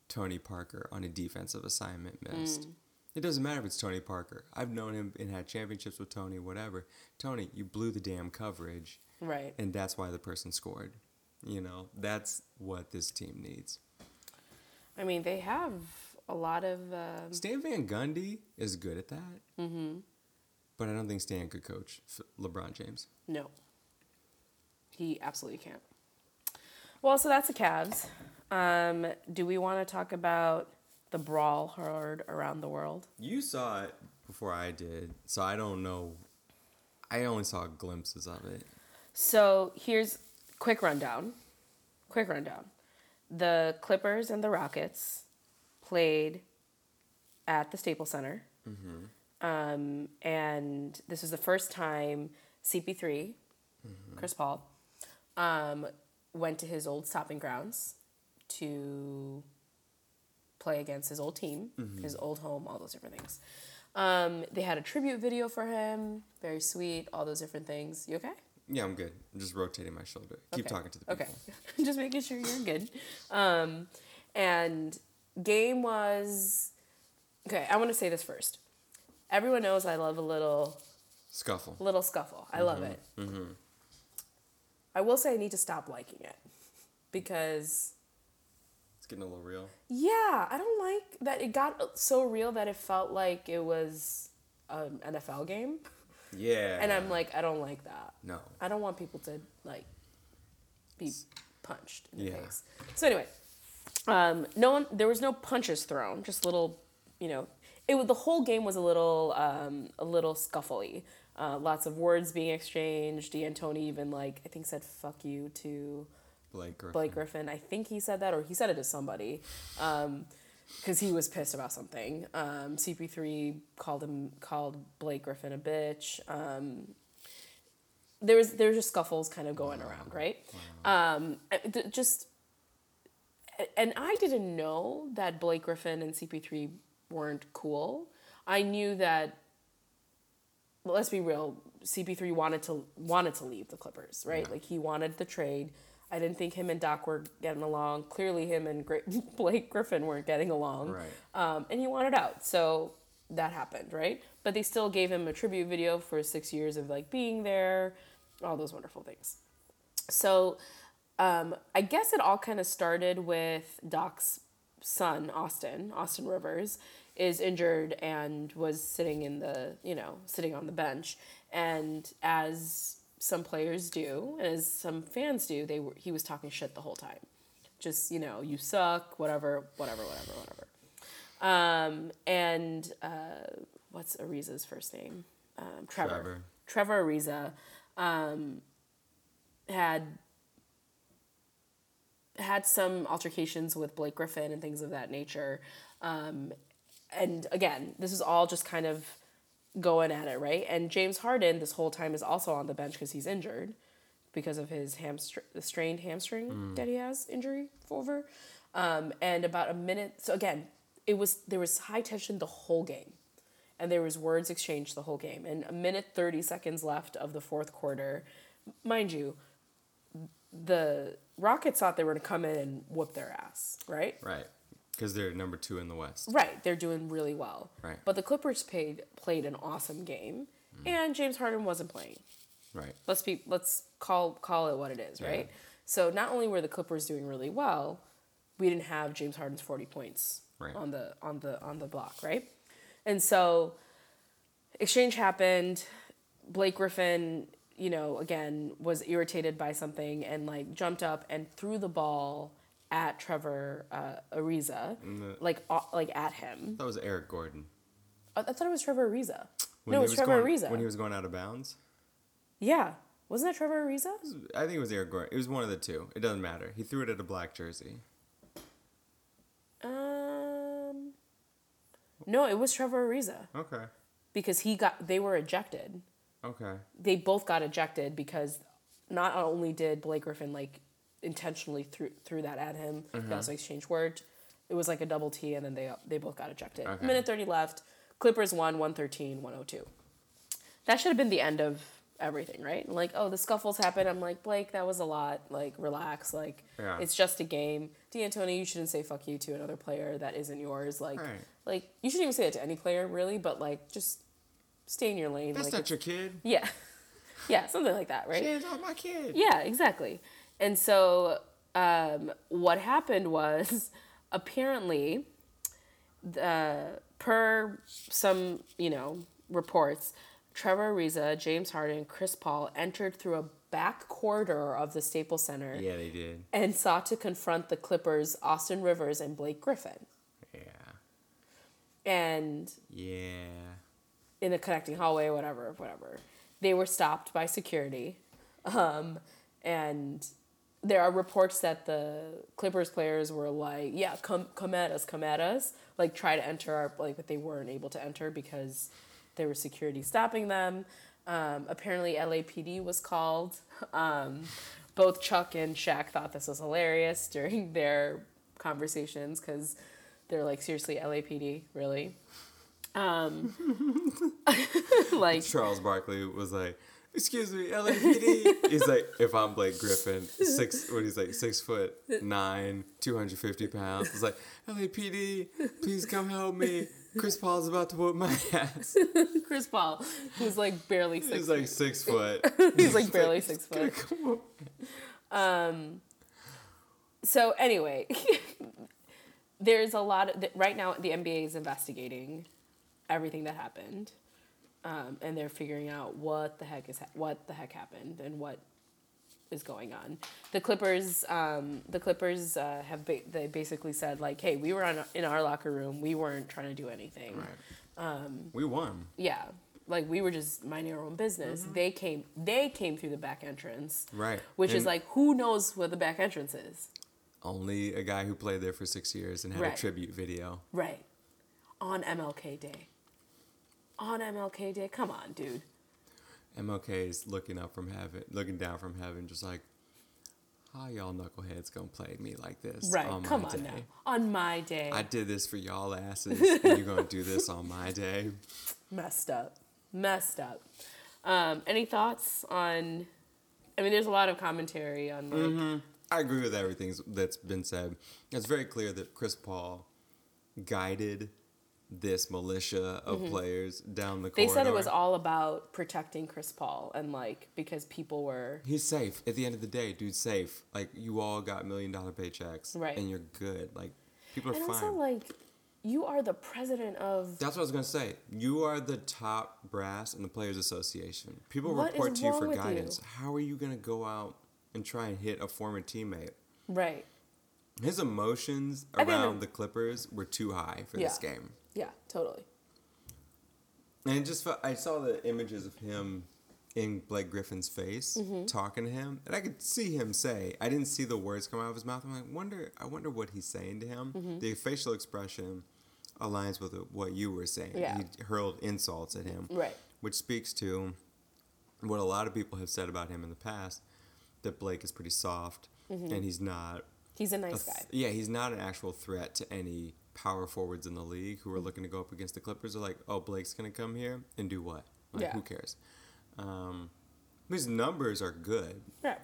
Tony Parker on a defensive assignment missed. Mm. It doesn't matter if it's Tony Parker. I've known him and had championships with Tony, whatever. Tony, you blew the damn coverage, Right. and that's why the person scored. You know, that's what this team needs. I mean, they have a lot of. Um, Stan Van Gundy is good at that. Mm-hmm. But I don't think Stan could coach LeBron James. no. He absolutely can't. Well, so that's the Cavs. Um, do we want to talk about the brawl heard around the world? You saw it before I did, so I don't know. I only saw glimpses of it. So here's quick rundown. Quick rundown. The Clippers and the Rockets played at the Staples Center, um, and this was the first time CP3, Chris Paul, um, went to his old stopping grounds to play against his old team, his old home, all those different things. Um, they had a tribute video for him, very sweet, all those different things. You okay? Yeah, I'm good. I'm just rotating my shoulder. Keep talking to the people. Okay. Just making sure you're good. Um, and game was okay. I want to say this first. Everyone knows I love a little Scuffle. little scuffle. I love it. I will say I need to stop liking it because It's getting a little real. yeah, I don't like that it got so real that it felt like it was an NFL game, Yeah. and I'm like, I don't like that. no. I don't want people to like be punched in the Yeah. face. So anyway, um, no one. There was no punches thrown. Just little, you know. It was the whole game was a little, um, a little scuffly. Uh, lots of words being exchanged. D'Antoni even like I think said "fuck you" to Blake Griffin. Blake Griffin. I think he said that, or he said it to somebody, because he was pissed about something. Um, CP3 called him called Blake Griffin a bitch. Um, there was there was just scuffles kind of going around, right? Um, uh, th- just, and I didn't know that Blake Griffin and CP3 weren't cool. I knew that. well, Let's be real. CP3 wanted to wanted to leave the Clippers, right? Like he wanted the trade. I didn't think him and Doc were getting along. Clearly, him and Gr- Blake Griffin weren't getting along Right. um, and he wanted out. So that happened, right? But they still gave him a tribute video for six years of like being there, all those wonderful things. So um, I guess it all kind of started with Doc's son, Austin, Austin Rivers, is injured and was sitting in the, you know, sitting on the bench. And as some players do, and as some fans do, they were he was talking shit the whole time. Just, you know, you suck, whatever, whatever, whatever, whatever. Um, and uh, what's Ariza's first name? Um, Trevor. Trevor. Trevor Ariza um, had had some altercations with Blake Griffin and things of that nature. Um, and again, this is all just kind of going at it, right? And James Harden this whole time is also on the bench because he's injured because of his hamstring, the strained hamstring that he has injury over. Um, and about a minute, so again, it was there was high tension the whole game, and there was words exchanged the whole game. And a minute thirty seconds left of the fourth quarter, mind you, the Rockets thought they were going to come in and whoop their ass, right? Right. Because they're number two in the West. Right, they're doing really well. Right. But the Clippers played played an awesome game, mm. and James Harden wasn't playing. Right. Let's be let's call call it what it is, right? So not only were the Clippers doing really well, we didn't have James Harden's forty points Right. on the on the on the block, right? And so exchange happened. Blake Griffin, you know, again was irritated by something and like jumped up and threw the ball at Trevor uh, Ariza, the- like uh, like at him. That was Eric Gordon. I, I thought it was Trevor Ariza. When no, it was Trevor going, Ariza. When he was going out of bounds. yeah, wasn't that Trevor Ariza? I think it was Eric Gordon. It was one of the two. It doesn't matter. He threw it at a black jersey. Um, no, it was Trevor Ariza Okay. because he got they were ejected. Okay. They both got ejected because not only did Blake Griffin like intentionally threw threw that at him, they mm-hmm. also exchanged words. It was like a double T, and then they they both got ejected. Okay. Minute thirty left. Clippers won 113, 102. That should have been the end of everything, right? Like, oh, the scuffles happened. I'm like, Blake, that was a lot. Like, relax. Like, Yeah. it's just a game. D'Antoni, you shouldn't say fuck you to another player that isn't yours. Like, Right. like you shouldn't even say that to any player, really. But like, just stay in your lane. That's like, not your kid. yeah, yeah, something like that, right? Hands on my kid. Yeah, exactly. And so um, what happened was apparently, uh, per some you know reports, Trevor Ariza, James Harden, Chris Paul entered through a back corridor of the Staples Center Yeah, they did. and sought to confront the Clippers' Austin Rivers and Blake Griffin. Yeah. And Yeah. in a connecting hallway, whatever, whatever. They were stopped by security. Um, and there are reports that the Clippers players were like, yeah, come come at us, come at us. Like try to enter our like but they weren't able to enter because there was security stopping them. Um, apparently LAPD was called. Um, both Chuck and Shaq thought this was hilarious during their conversations because they're like, seriously, LAPD, really? Um, like Charles Barkley was like, "Excuse me, LAPD." he's like, "If I'm Blake Griffin, six, what he's like, six foot nine, two hundred fifty pounds." It's like, "LAPD, please come help me." Chris Paul's about to whoop my ass. Chris Paul, who's like barely six. He's like six foot. He's like barely six foot. come um, whoop So anyway, there's a lot of right now. The NBA is investigating everything that happened, um, and they're figuring out what the heck is ha- what the heck happened and what is going on. The Clippers, um, the Clippers uh, have ba- they basically said like, "Hey, we were on in our locker room. We weren't trying to do anything. Right. we won. Yeah, like we were just minding our own business. They came they came through the back entrance, Right. Which is like, who knows what the back entrance is? Only a guy who played there for six years and had Right. a tribute video. Right. On MLK Day. On MLK Day. Come on, dude. MLK is looking up from heaven, looking down from heaven, just like, how y'all knuckleheads gonna play me like this Right. on my Come on day? now. On my day. I did this for y'all asses, and you're gonna do this on my day. Messed up. Messed up. Um, any thoughts on I mean there's a lot of commentary on like Mm-hmm. I agree with everything that's been said. It's very clear that Chris Paul guided this militia of players down the Mm-hmm. they said it was all about protecting Chris Paul and like because people were He's safe. At the end of the day, dude's safe. Like you all got million dollar paychecks, Right. And you're good. Like people are and fine. also like you are the president of That's what I was gonna say. You are the top brass in the Players Association. People What report to you for with you? guidance. How are you gonna go out and try and hit a former teammate? right. His emotions around the- the Clippers were too high for this game, Yeah, totally. and just felt, I saw the images of him in Blake Griffin's face Mm-hmm. talking to him, and I could see him say. I didn't see the words come out of his mouth. I'm like, wonder. I wonder what he's saying to him. Mm-hmm. The facial expression aligns with what you were saying. Yeah. He hurled insults at him. Right. which speaks to what a lot of people have said about him in the past that Blake is pretty soft and he's not He's a a nice th- guy. yeah he's not an actual threat to any power forwards in the league who are looking to go up against the Clippers They're like oh Blake's gonna come here and do what like Yeah. who cares um, his numbers are good Yeah.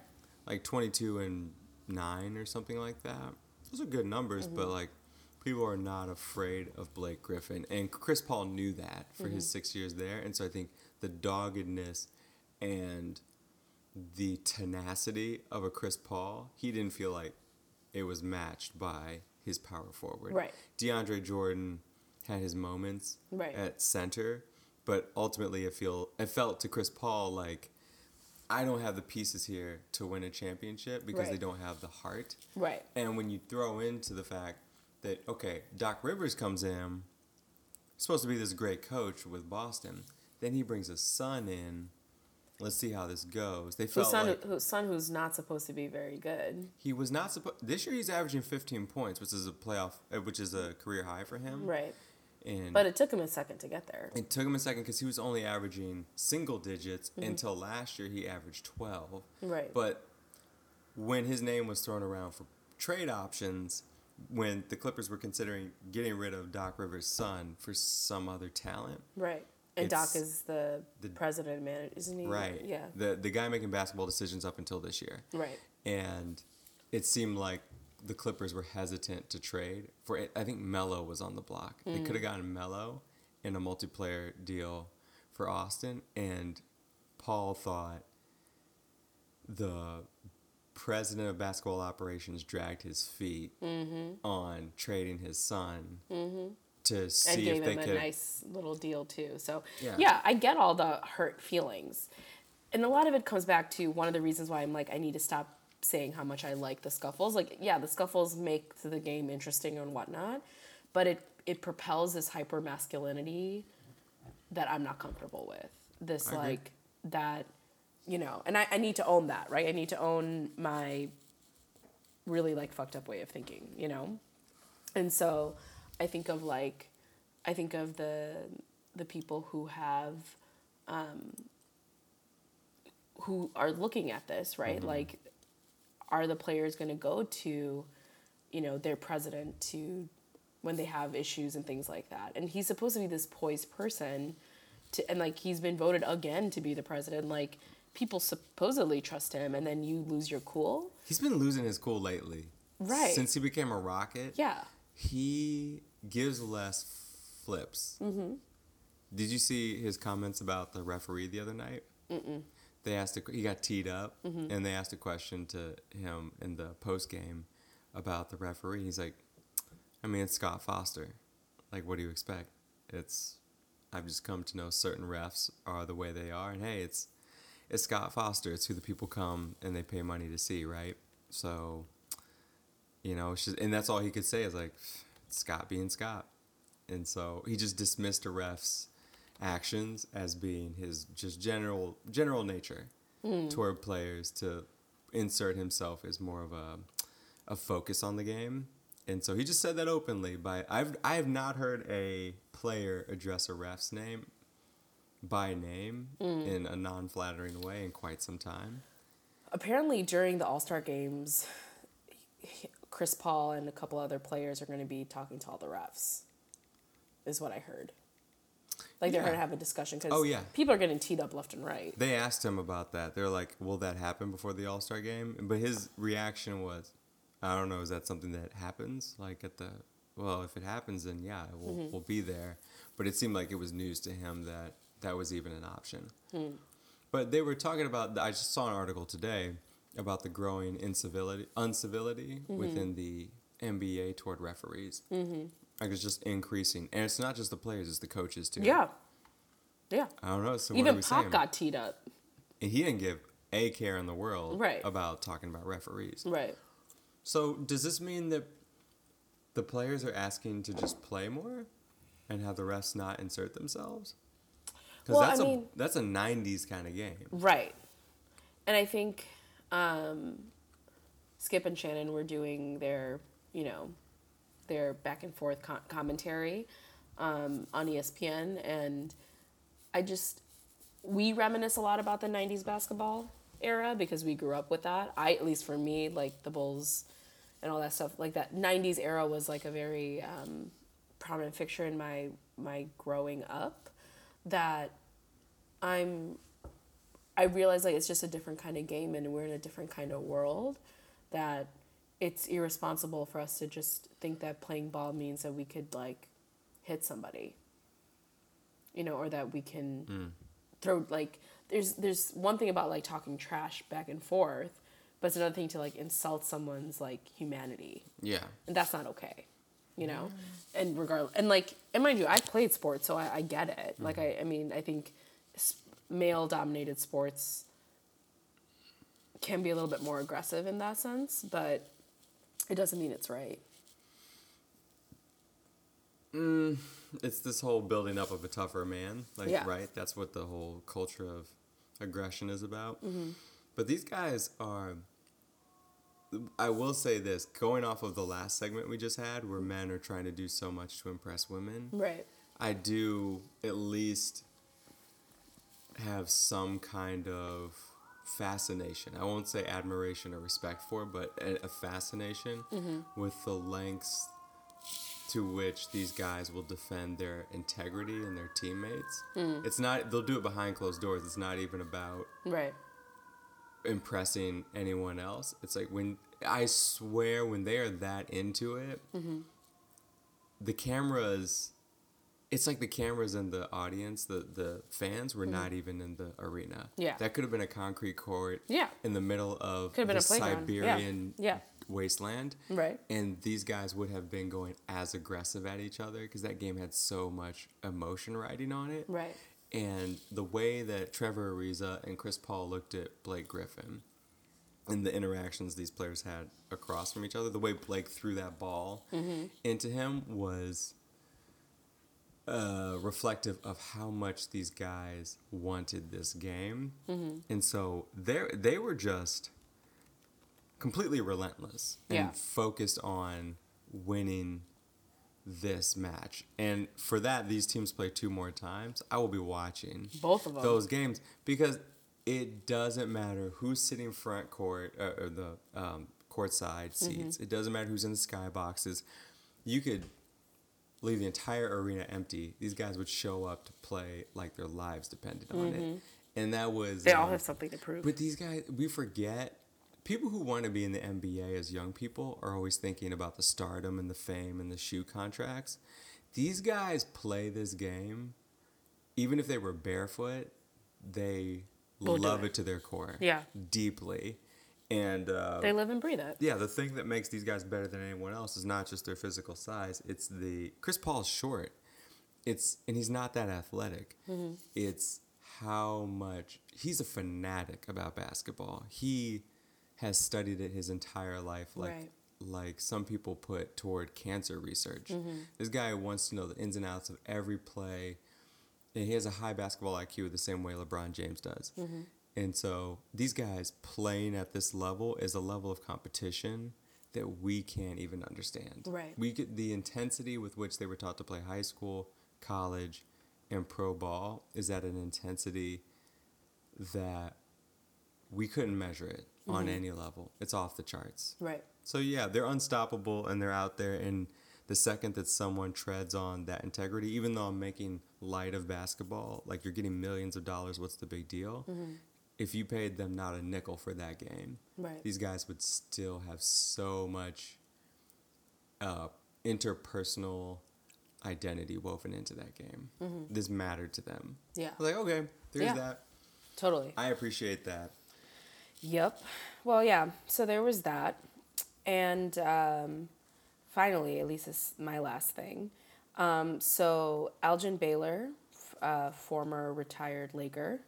like 22 and 9 or something like that those are good numbers but Mm-hmm. like people are not afraid of blake griffin and chris paul knew that for his Mm-hmm. six years there and so i think the doggedness and the tenacity of a chris paul he didn't feel like it was matched by his power forward Right. deandre jordan had his moments Right. at center but ultimately it feel it felt to chris paul like I don't have the pieces here to win a championship because they don't have the heart. Right. And when you throw into the fact that okay, Doc Rivers comes in, supposed to be this great coach with Boston, then he brings a son in. Let's see how this goes. They felt son, like whose son who's not supposed to be very good. he was not supposed. This year he's averaging 15 points, which is a playoff, uh, which is a career high for him. Right. And But it took him a second to get there. It took him a second because he was only averaging single digits Mm-hmm. until last year he averaged 12. Right. But when his name was thrown around for trade options, when the Clippers were considering getting rid of Doc Rivers' son for some other talent. Right. And Doc is the, the- president and manager, isn't he? Right. Yeah. The the guy making basketball decisions up until this year. Right. And it seemed like the Clippers were hesitant to trade for it. I think Melo was on the block. They Mm. could have gotten Melo in a multiplayer deal for Austin and Paul thought the president of basketball operations dragged his feet on trading his son to see and gave if they him a could nice little deal too. So Yeah. yeah. I get all the hurt feelings, and a lot of it comes back to one of the reasons why I'm like I need to stop saying how much I like the scuffles. Like yeah, the scuffles make the game interesting and whatnot, but it it propels this hyper masculinity that I'm not comfortable with. This I agree. like that, you know, and I, I need to own that, right? I need to own my really like fucked up way of thinking, you know? And so I think of like I think of the the people who have um who are looking at this, right? Like are the players going to go to you know their president to when they have issues and things like that and he's supposed to be this poised person to and like he's been voted again to be the president like people supposedly trust him and then you lose your cool He's been losing his cool lately. Right. Since he became a Rocket. yeah He gives less flips. Mm-hmm. Did you see his comments about the referee the other night? Mm-mm. They asked a, he got teed up, Mm-hmm. and they asked a question to him in the post game about the referee. He's like, "I mean, it's Scott Foster. Like, what do you expect? It's I've just come to know certain refs are the way they are, and hey, it's it's Scott Foster. It's who the people come and they pay money to see, right? So, you know, it's just, and that's all he could say is like Scott being Scott, and so he just dismissed a ref's actions as being his just general general nature hmm. toward players to insert himself as more of a a focus on the game. And so he just said that openly by I've I have not heard a player address a ref's name by name hmm. in a non-flattering way in quite some time. apparently during the all-star games chris paul and a couple other players are going to be talking to all the refs is what i heard like they're Yeah. going to have a discussion because Oh, yeah. people are getting teed up left and right They asked him about that. They're like, "Will that happen before the All Star game?" But his reaction was, "I don't know. Is that something that happens? Like at the well, if it happens, then yeah, we'll Mm-hmm. we'll be there." But it seemed like it was news to him that that was even an option. Hmm. But they were talking about. I just saw an article today about the growing incivility, uncivility Mm-hmm. within the NBA toward referees. Mm-hmm. Like it's just increasing, and it's not just the players; it's the coaches too. yeah yeah I don't know. So even we pop saying? got teed up And he didn't give a care in the world Right. about talking about referees. right So does this mean that the players are asking to just play more and have the refs not insert themselves? Because Well, I that's a mean- that's a '90s kind of game. Right. And I think um, Skip and Shannon were doing their, you know, their back and forth co- commentary um, on ESPN. And I just, we reminisce a lot about the 90s basketball era because we grew up with that. I, at least for me, like the Bulls and all that stuff, like that 90s era was like a very um, prominent fixture in my, my growing up that I'm I realize like it's just a different kind of game and we're in a different kind of world that it's irresponsible for us to just think that playing ball means that we could like hit somebody. You know, or that we can hmm. throw like there's there's one thing about like talking trash back and forth, but it's another thing to like insult someone's like humanity. Yeah. and that's not okay you know? And regardless and like and mind you i played sports so i, I get it. Hmm. Like I, I mean i think male dominated sports can be a little bit more aggressive in that sense but it doesn't mean it's right It's this whole building up of a tougher man, like Yeah. right? That's what the whole culture of aggression is about. Mm-hmm. But these guys are. I will say this: going off of the last segment we just had, where men are trying to do so much to impress women, right I do at least have some kind of fascination. I won't say admiration or respect for, but a, a fascination mm-hmm. with the lengths to which these guys will defend their integrity and their teammates. Mm. It's not they'll do it behind closed doors. It's not even about Right. impressing anyone else. It's like when I swear when they are that into it, mm-hmm. the cameras. It's like the cameras and the audience, the the fans were mm-hmm. not even in the arena. Yeah. that could have been a concrete court. Yeah. in the middle of Could have been a playground. Yeah. Siberian Yeah. wasteland. Right. And these guys would have been going as aggressive at each other because that game had so much emotion riding on it. Right. And the way that Trevor Ariza and Chris Paul looked at Blake Griffin and the interactions these players had across from each other, the way Blake threw that ball mm-hmm. into him was uh, reflective of how much these guys wanted this game. And so they they were just completely relentless and Yeah. focused on winning this match. And for that, these teams play two more times. I will be watching Both of them. those games because it doesn't matter who's sitting front court uh, or the um, court side seats. It doesn't matter who's in the sky boxes. You could leave the entire arena empty. These guys would show up to play like their lives depended on it. And that was They all um, have something to prove. but these guys, we forget. People who want to be in the NBA as young people are always thinking about the stardom and the fame and the shoe contracts. These guys play this game, even if they were barefoot, they Will love it. it. to their core. Yeah. Deeply. And uh, they live and breathe it. yeah, the thing that makes these guys better than anyone else is not just their physical size. It's the Chris Paul's short. It's and he's not that athletic. Mm-hmm. It's how much he's a fanatic about basketball. He has studied it his entire life, like Right. like some people put toward cancer research. Mm-hmm. This guy wants to know the ins and outs of every play, and he has a high basketball IQ the same way LeBron James does. Mm-hmm. And so these guys playing at this level is a level of competition that we can't even understand. Right. We get the intensity with which they were taught to play high school, college, and pro ball is at an intensity that we couldn't measure it on mm-hmm. any level. It's off the charts. Right. So yeah, they're unstoppable and they're out there and the second that someone treads on that integrity, even though I'm making light of basketball, like you're getting millions of dollars, what's the big deal? Mm-hmm. If you paid them not a nickel for that game, Right. these guys would still have so much uh, interpersonal identity woven into that game. This mattered to them. Yeah. Like, okay, there's Yeah. that. Totally. I appreciate that. Yep. Well, yeah. So there was that, and um, finally, at least this is my last thing. Um, so Elgin Baylor, f- uh, former retired Laker,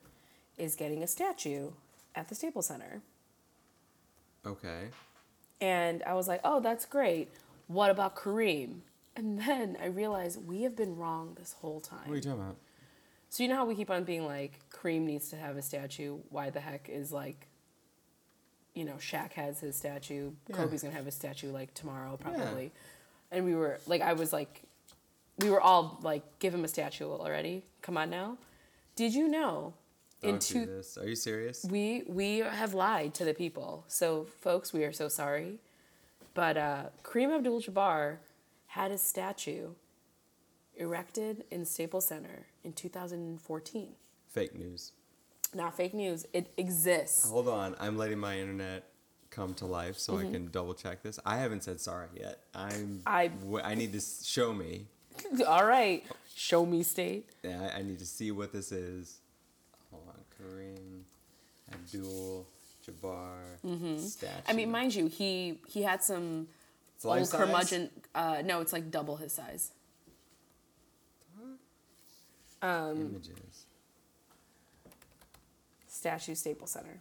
is getting a statue at the Staples Center, Okay. and I was like, "Oh, that's great. What about Kareem?" And then I realized we have been wrong this whole time. What are you talking about? So you know how we keep on being like, Kareem needs to have a statue. Why the heck is like, you know, Shaq has his statue. Yeah. Kobe's gonna have his statue like tomorrow probably. Yeah. And we were like, I was like, we were all like, give him a statue already. Come on now. Did you know? In Don't do two, this. Are you serious? we we have lied to the people. So folks, we are so sorry. But uh, Kareem Abdul-Jabbar had his statue erected in Staples Center in 2014. Fake news. Not fake news. It exists. Hold on, I'm letting my internet come to life so Mm-hmm. I can double check this. I haven't said sorry yet. I'm. I- w- I need to show me. All right. Show me state. Yeah, I, I need to see what this is. Kareem Abdul Jabbar. Mm-hmm. I mean, mind you, he he had some It's old curmudgeon. Uh, no, it's like double his size. Um, images. Statue Staples Center.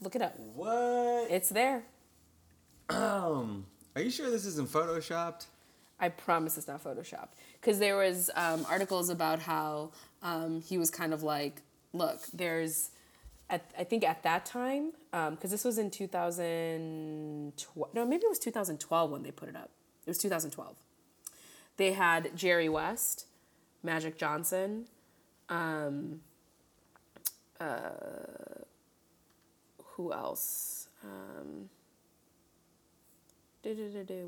Look it up. What? It's there. Um, are you sure this isn't photoshopped? I promise it's not Photoshop. Because there was um, articles about how um, he was kind of like, look, there's, at, I think at that time, because this was in 2012, no, maybe it was 2012 when they put it up. It was 2012. They had Jerry West, Magic Johnson, um, uh, who else? Um,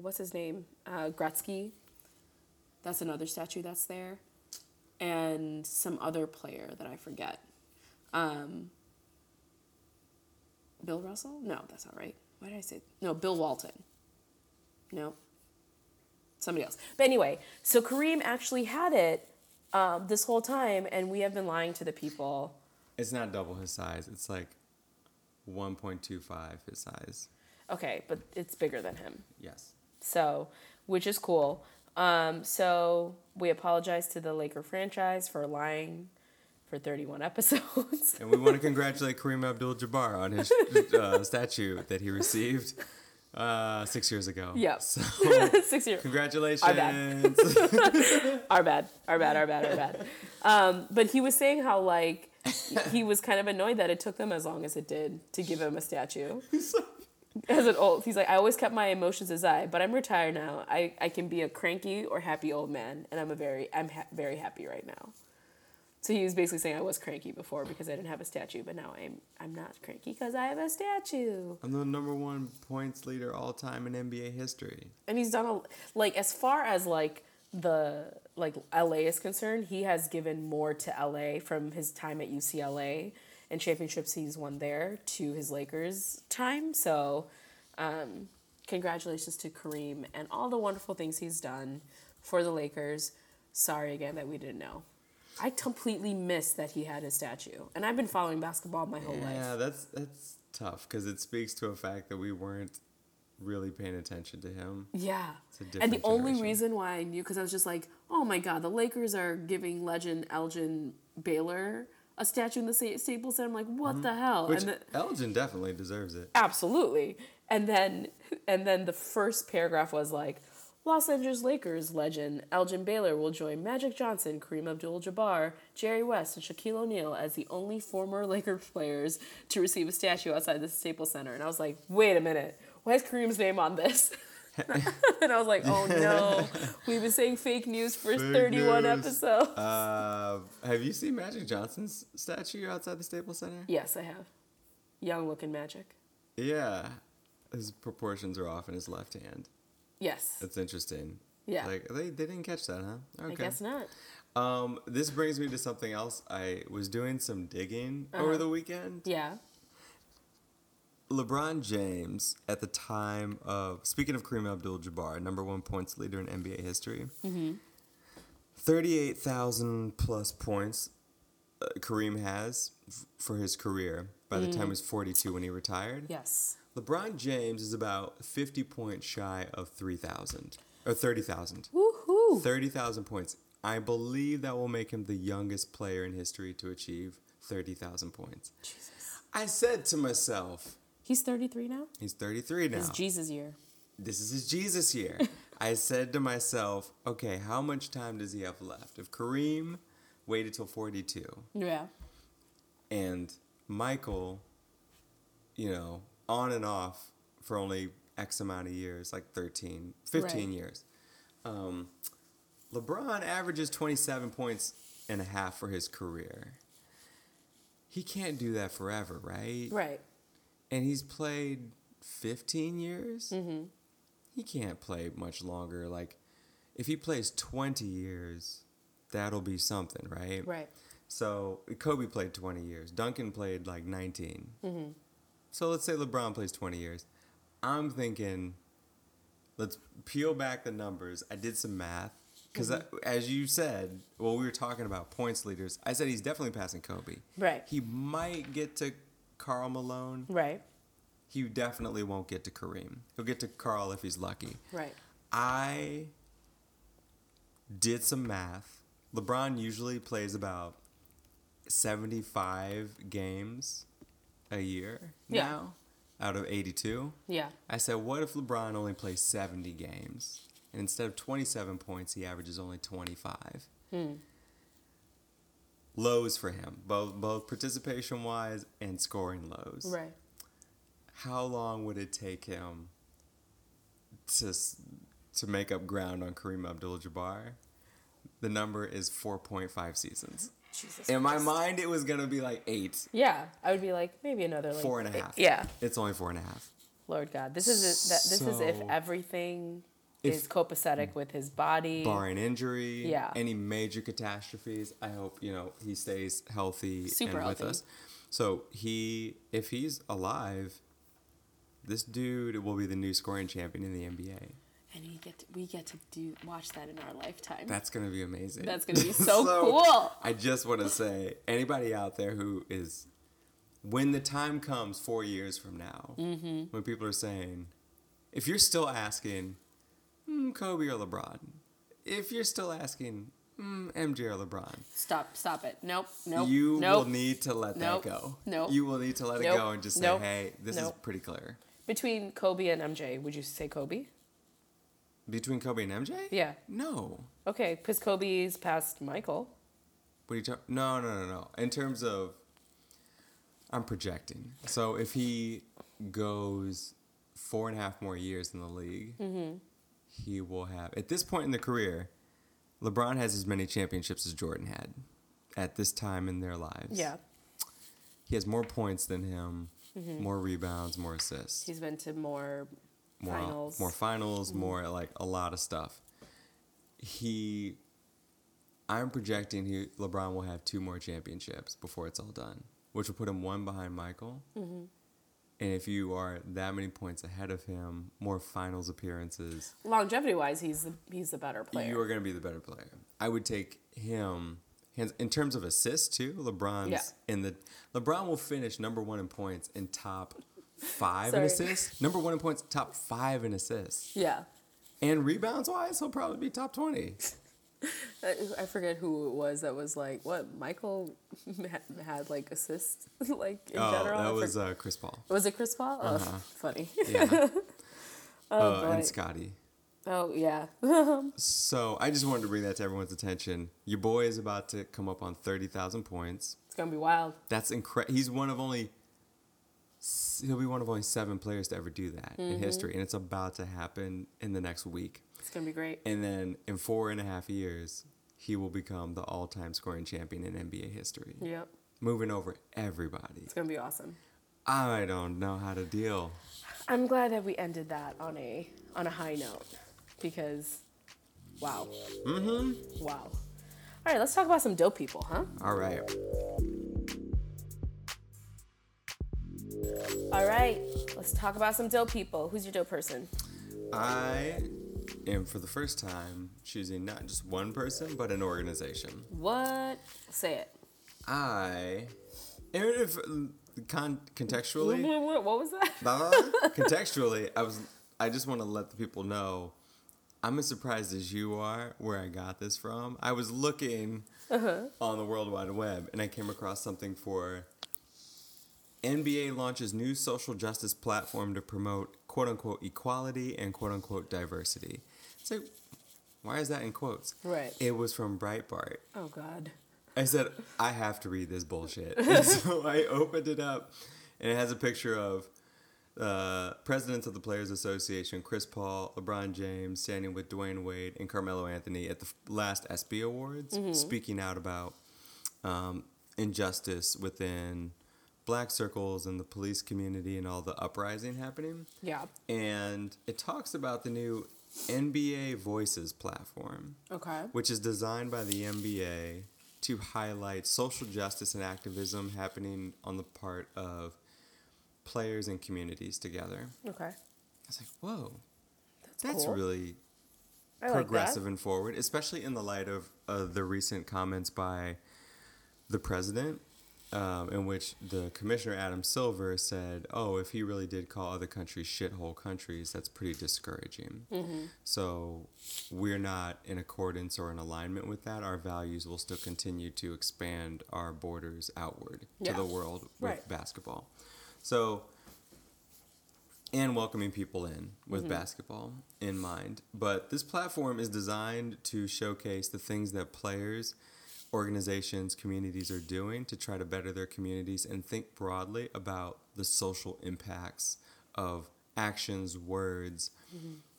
what's his name? Uh, Gretzky. That's another statue that's there. And some other player that I forget. Um, Bill Russell? No, that's not right. Why did I say? No, Bill Walton. No. Somebody else. But anyway, so Kareem actually had it um, this whole time, and we have been lying to the people. It's not double his size. It's like 1.25 his size. Okay, but it's bigger than him. Yes. So, which is cool. Um, so we apologize to the Laker franchise for lying for 31 episodes. And we want to congratulate Kareem Abdul-Jabbar on his uh, statue that he received uh, six years ago. Yep. So Six years. congratulations. Our bad. Our bad. Our bad. Our bad. Our bad. Um, but he was saying how like he was kind of annoyed that it took them as long as it did to give him a statue. As an old, he's like, I always kept my emotions as I, but I'm retired now. I, I can be a cranky or happy old man, and I'm a very I'm ha- very happy right now. So he was basically saying I was cranky before because I didn't have a statue, but now I'm I'm not cranky because I have a statue. I'm the number one points leader all time in NBA history. and he's done a like as far as like the like LA is concerned, he has given more to LA from his time at UCLA and championships he's won there to his Lakers time. So, um, congratulations to Kareem and all the wonderful things he's done for the Lakers. Sorry again that we didn't know. I completely missed that he had a statue, and I've been following basketball my whole Yeah, life. Yeah, that's that's tough because it speaks to a fact that we weren't really paying attention to him. Yeah. a And the different only reason why I knew, because I was just like, oh my God, the Lakers are giving legend Elgin Baylor a statue in the Sta- Staples Center. I'm like, what mm-hmm. the hell? Which and the, Elgin definitely deserves it. absolutely. And then, and then the first paragraph was like, Los Angeles Lakers legend Elgin Baylor will join Magic Johnson, Kareem Abdul-Jabbar, Jerry West, and Shaquille O'Neal as the only former Lakers players to receive a statue outside the Staples Center. And I was like, wait a minute, why is Kareem's name on this? and I was like, oh no, we've been saying fake news for 31 news. episodes. Uh, have you seen Magic Johnson's statue outside the Staples Center? yes, I have. Young looking magic. Yeah, his proportions are off in his left hand. Yes. That's interesting. Yeah. Like they, they didn't catch that, huh? Okay. I guess not. Um, this brings me to something else. I was doing some digging Uh-huh. over the weekend. Yeah. LeBron James, at the time of speaking of Kareem Abdul-Jabbar, number one points leader in NBA history, thirty-eight thousand plus points uh, Kareem has f- for his career. By the time he was forty-two when he retired, Yes. LeBron James is about fifty points shy of three thousand or thirty thousand. Woohoo. 30,000 points. I believe that will make him the youngest player in history to achieve 30,000 points. Jesus. I said to myself, He's 33 now? he's 33 now. It's Jesus year. this is his Jesus year. I said to myself, okay, how much time does he have left? If Kareem waited till 42 Yeah. and Michael, you know, on and off for only X amount of years, like 13, 15 Right. years. Um, LeBron averages 27 points and a half for his career. He can't do that forever, right? Right. And he's played 15 years? Mm-hmm. He can't play much longer. Like, if he plays 20 years, that'll be something, right? Right. So Kobe played 20 years. Duncan played like 19. So let's say LeBron plays 20 years. I'm thinking, let's peel back the numbers. I did some math. Because mm-hmm. as you said, well, we were talking about points leaders. I said he's definitely passing Kobe. Right. He might get to Karl Malone. Right. He definitely won't get to Kareem. He'll get to Karl if he's lucky. Right. I did some math. LeBron usually plays about 75 games a year Yeah. now out of 82. Yeah. I said, what if LeBron only plays 70 games? And instead of 27 points, he averages only 25. Hmm. Lows for him, both both participation wise and scoring lows. Right. How long would it take him to to make up ground on Kareem Abdul-Jabbar? The number is 4.5 seasons. Jesus. In my Christ. mind, it was gonna be like eight, Yeah, I would be like maybe another like four and a eight- half. Yeah, It's only four and a half. Lord God, this is that. This is if everything If- is copacetic with his body. Barring injury, Yeah. any major catastrophes, I hope you know he stays healthy Super and with us. So he, if he's alive, this dude will be the new scoring champion in the NBA. And we get to, we get to do watch that in our lifetime. That's gonna be amazing. That's gonna be so cool. I just want to say, anybody out there who is, when the time comes four years from now, Mm-hmm. when people are saying, if you're still asking, mm, Kobe or LeBron, if you're still asking, mm, MJ or LeBron, Stop! Stop it! Nope! Nope! you nope. will need to let Nope. that go. Nope. You will need to let it go and just say, Nope. hey, this is pretty clear. Between Kobe and MJ, would you say Kobe? Between Kobe and MJ? Yeah. No. Okay, because Kobe's past Michael. What are you talking? No, no, no, no. In terms of, I'm projecting. So if he goes four and a half more years in the league, Mm-hmm. he will have. At this point in the career, LeBron has as many championships as Jordan had at this time in their lives. Yeah, He has more points than him, Mm-hmm. more rebounds, more assists, he's been to more, more finals. more finals, Mm-hmm. more like a lot of stuff. He, I'm projecting he LeBron will have two more championships before it's all done, which will put him one behind Michael. Mm-hmm. And if you are that many points ahead of him, more finals appearances, longevity wise, he's the he's the better player. you are going to be the better player. I would take him. hands- In terms of assists too, LeBron's Yeah. in the LeBron will finish number one in points in top five in assists. Number one in points, top five in assists. yeah, And rebounds wise, he'll probably be top 20. I, forget who it was that was like what Michael had, like assists like in oh, general. That was uh, Chris Paul. was it Chris Paul? Uh Oh, funny. Yeah. oh uh, and Scotty. oh yeah. So I just wanted to bring that to everyone's attention. Your boy is about to come up on 30,000 points. it's gonna be wild. That's incredible. He's one of only, he'll be one of only seven players to ever do that in Mm-hmm. history. And it's about to happen in the next week. It's gonna be great. And then in four and a half years, he will become the all time scoring champion in NBA history. Yep, Moving over everybody. it's gonna be awesome. I don't know how to deal. I'm glad that we ended that on a on a high note because, wow. Mm-hmm. Wow. All right, let's talk about some dope people, huh? All right. All right, let's talk about some dope people. Who's your dope person? I am for the first time choosing not just one person, but an organization. What? Say it. I, if con- contextually, What was that? blah, blah, blah, contextually, I was, I just want to let the people know, I'm as surprised as you are where I got this from. I was looking uh-huh. on the World Wide Web and I came across something for NBA launches new social justice platform to promote quote unquote equality and quote unquote diversity. So, why is that in quotes? Right. It was from Breitbart. Oh God. I said, I have to read this bullshit. And so I opened it up, and it has a picture of uh, presidents of the Players Association, Chris Paul, LeBron James, standing with Dwyane Wade and Carmelo Anthony at the last ESPY Awards, speaking out about um, injustice within black circles and the police community and all the uprising happening. Yeah. And it talks about the new NBA Voices platform Okay. which is designed by the NBA to highlight social justice and activism happening on the part of players and communities together. Okay. I was like, whoa, That's, that's cool. really I like progressive that. and forward, especially in the light of uh, the recent comments by the president, um, in which the commissioner Adam Silver said, "Oh, if he really did call other countries shithole countries, that's pretty discouraging." Mm-hmm. So we're not in accordance or in alignment with that. Our values will still continue to expand our borders outward Yeah. to the world with Right. basketball. So and welcoming people in with basketball in mind. But this platform is designed to showcase the things that players, organizations, communities are doing to try to better their communities and think broadly about the social impacts of actions, words,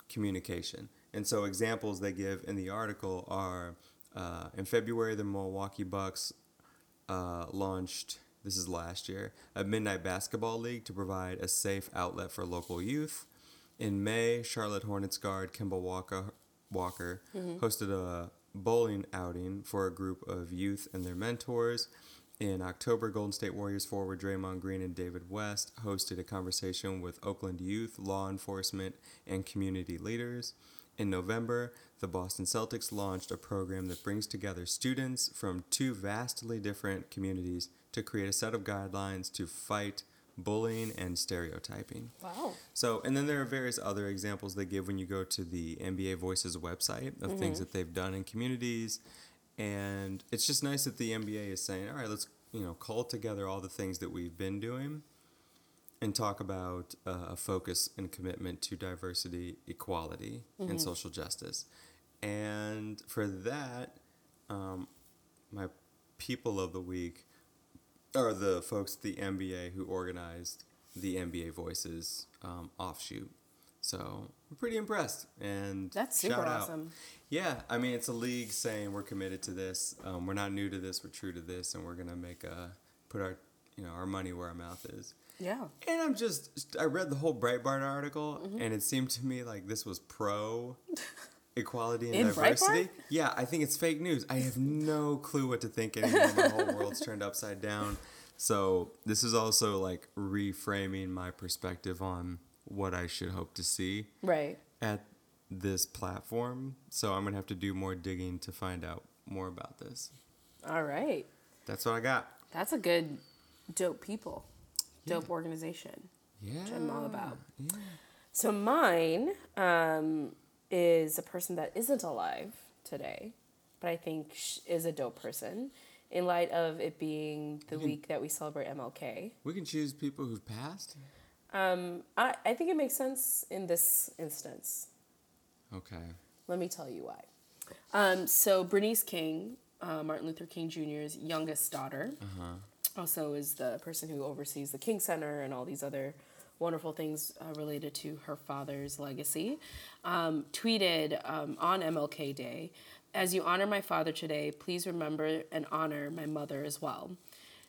communication. And so, examples they give in the article are uh, in February, the Milwaukee Bucks uh, launched, this is last year, a Midnight Basketball League to provide a safe outlet for local youth. In May, Charlotte Hornets guard Kemba Walker, Walker hosted a bowling outing for a group of youth and their mentors. In October, Golden State Warriors forward Draymond Green and David West hosted a conversation with Oakland youth, law enforcement, and community leaders. In November, the Boston Celtics launched a program that brings together students from two vastly different communities to create a set of guidelines to fight bullying and stereotyping. Wow. So, and then there are various other examples they give when you go to the NBA Voices website of things that they've done in communities. And it's just nice that the NBA is saying, all right, let's, you know, call together all the things that we've been doing and talk about uh, a focus and commitment to diversity, equality, and social justice. And for that, um, my people of the week are the folks at the NBA who organized the NBA Voices um, offshoot. So we're pretty impressed, and That's super shout out. awesome. Yeah, I mean it's a league saying we're committed to this. Um, we're not new to this. We're true to this, and we're gonna make a put our you know our money where our mouth is. Yeah. And I'm just I read the whole Breitbart article, Mm-hmm. and it seemed to me like this was pro equality and In diversity. Breitbart? Yeah, I think it's fake news. I have no clue what to think anymore. My whole world's turned upside down. So this is also like reframing my perspective on what I should hope to see Right. at this platform. So I'm gonna have to do more digging to find out more about this. All right. That's what I got. That's a good, dope people, dope organization. Yeah. Which I'm all about. Yeah. So mine um, is a person that isn't alive today, but I think is a dope person. In light of it being the week that we celebrate MLK, We can choose people who've passed. um, I, I think it makes sense in this instance. Okay. Let me tell you why. Um, so Bernice King, uh, Martin Luther King Jr.'s youngest daughter, also is the person who oversees the King Center and all these other wonderful things uh, related to her father's legacy. Um, tweeted um, on MLK Day, "As you honor my father today, please remember and honor my mother as well.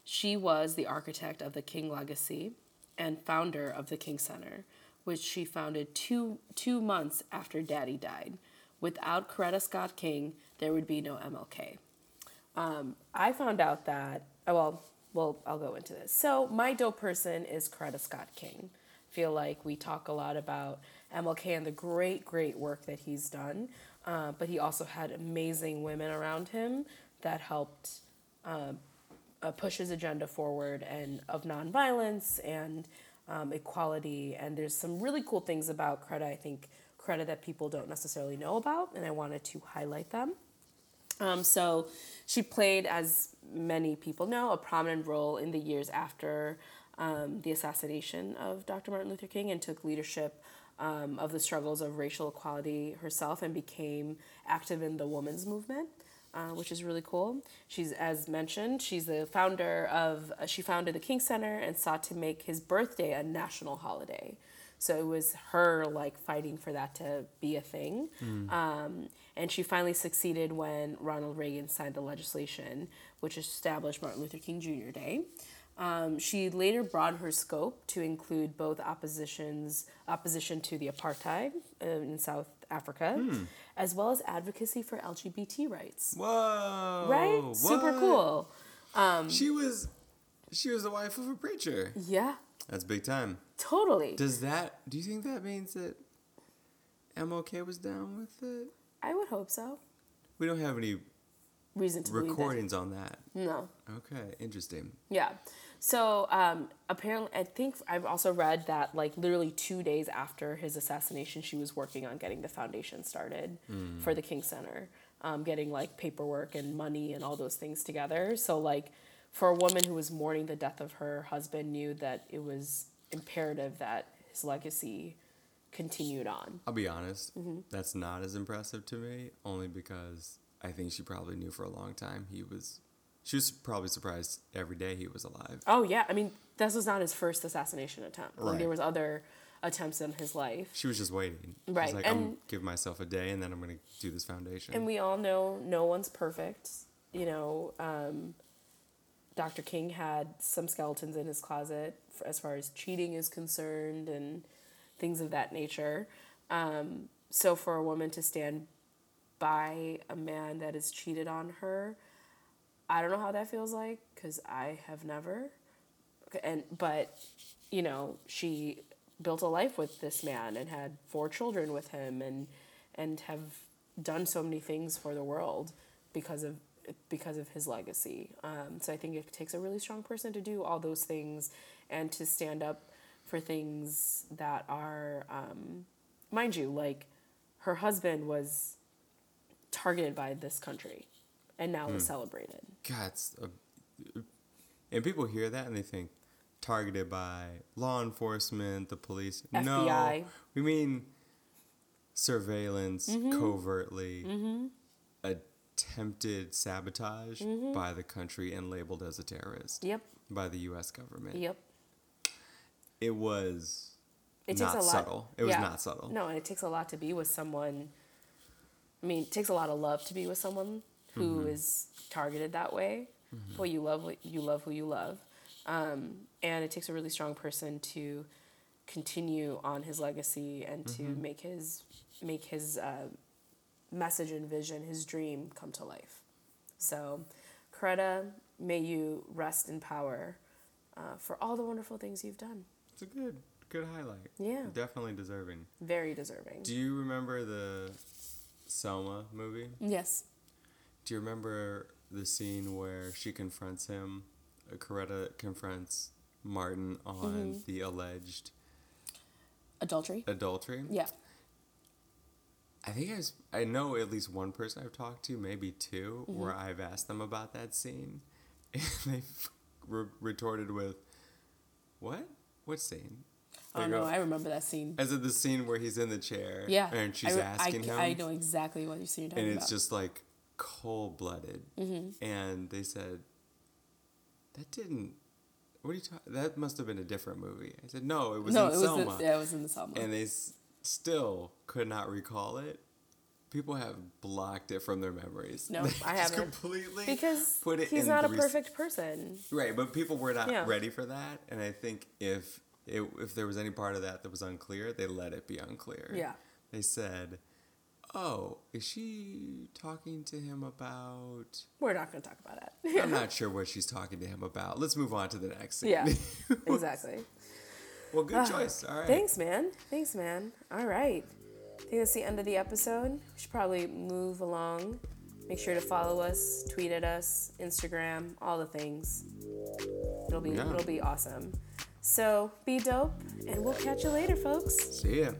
She was the architect of the King legacy and founder of the King Center." Which she founded two two months after Daddy died. Without Coretta Scott King, there would be no MLK. Um, I found out that, oh, well, well, I'll go into this. So, my dope person is Coretta Scott King. feel like we talk a lot about MLK and the great, great work that he's done, uh, but he also had amazing women around him that helped uh, push his agenda forward and of nonviolence and um, equality. And there's some really cool things about Coretta, I think, Coretta that people don't necessarily know about, and I wanted to highlight them. Um, so she played, as many people know, a prominent role in the years after um, the assassination of Dr. Martin Luther King and took leadership um, of the struggles of racial equality herself and became active in the women's movement. Uh, which is really cool. She's, as mentioned, she's the founder of, uh, she founded the King Center and sought to make his birthday a national holiday. So it was her like fighting for that to be a thing. Um, and she finally succeeded when Ronald Reagan signed the legislation, which established Martin Luther King Jr. Day. Um, she later broadened her scope to include both oppositions opposition to the apartheid uh, in South Africa, as well as advocacy for LGBT rights. Whoa. Right? Super cool. Um, She was, she was the wife of a preacher. Yeah, That's big time. totally. Does that? Do you think that means that MLK was down with it? I would hope so. We don't have any Reason to recordings on that. No. Okay, interesting. Yeah. So um, apparently, I think I've also read that like literally two days after his assassination, she was working on getting the foundation started for the King Center, um, getting like paperwork and money and all those things together. So like, for a woman who was mourning the death of her husband, knew that it was imperative that his legacy continued on. I'll be honest. Mm-hmm. That's not as impressive to me, only because I think she probably knew for a long time he was. She was probably surprised every day he was alive. Oh yeah, I mean this was not his first assassination attempt. Like, Right. there was other attempts in his life. She was just waiting. She Right, was like, I'm and- gonna give myself a day, and then I'm gonna do this foundation. And we all know no one's perfect. You know, um, Dr. King had some skeletons in his closet as far as cheating is concerned and things of that nature. Um, so for a woman to stand by a man that has cheated on her, I don't know how that feels like because I have never. And but, you know, she built a life with this man and had four children with him and and have done so many things for the world because of because of his legacy. Um, so I think it takes a really strong person to do all those things and to stand up for things that are, um, mind you, like her husband was targeted by this country and now is hmm. celebrated. God, a, and people hear that and they think targeted by law enforcement, the police. No, FBI. we mean surveillance mm-hmm. covertly, mm-hmm. attempted sabotage mm-hmm. by the country and labeled as a terrorist Yep. by the U.S. government. Yep. It was It not takes a lot. subtle. It was yeah. not subtle. No, and it takes a lot to be with someone. I mean, it takes a lot of love to be with someone who is Mm-hmm. targeted that way. Well, you love you love who you love, um, and it takes a really strong person to continue on his legacy and to Mm-hmm. make his make his uh, message and vision, his dream, come to life. So, Coretta, may you rest in power uh, for all the wonderful things you've done. A good, good highlight. Yeah. Definitely deserving. Very deserving. Do you remember the Selma movie? yes. Do you remember the scene where she confronts him? uh, Coretta confronts Martin on Mm-hmm. the alleged Adultery. adultery. Yeah. I think I, was, I know at least one person I've talked to, maybe 2 Mm-hmm. where I've asked them about that scene, and they re- retorted with, "What? What scene?" Oh They no, I remember that scene. As of the scene where he's in the chair, Yeah. and she's I, asking I, him, I know exactly what you're saying. and it's just like cold blooded. Mm-hmm. And they said, "That didn't. What are you talking? That must have been a different movie." I said, "No, it was no, in it was Selma." the, yeah, it was in the Selma. and they s- still could not recall it. People have blocked it from their memories. No, They I haven't. completely because put it he's not a rec- perfect person. Right, but people were not Yeah. ready for that, and I think if it, if there was any part of that that was unclear, they let it be unclear. Yeah. They said, "Oh, is she talking to him about?" We're not going to talk about it. I'm not sure what she's talking to him about. Let's move on to the next scene. yeah, exactly. well, good ah, choice. All right. Thanks, man. Thanks, man. All right. I think that's the end of the episode. We should probably move along. Make sure to follow us, tweet at us, Instagram, all the things. It'll be yeah. it'll be awesome. So be dope, and we'll catch you later, folks. See ya.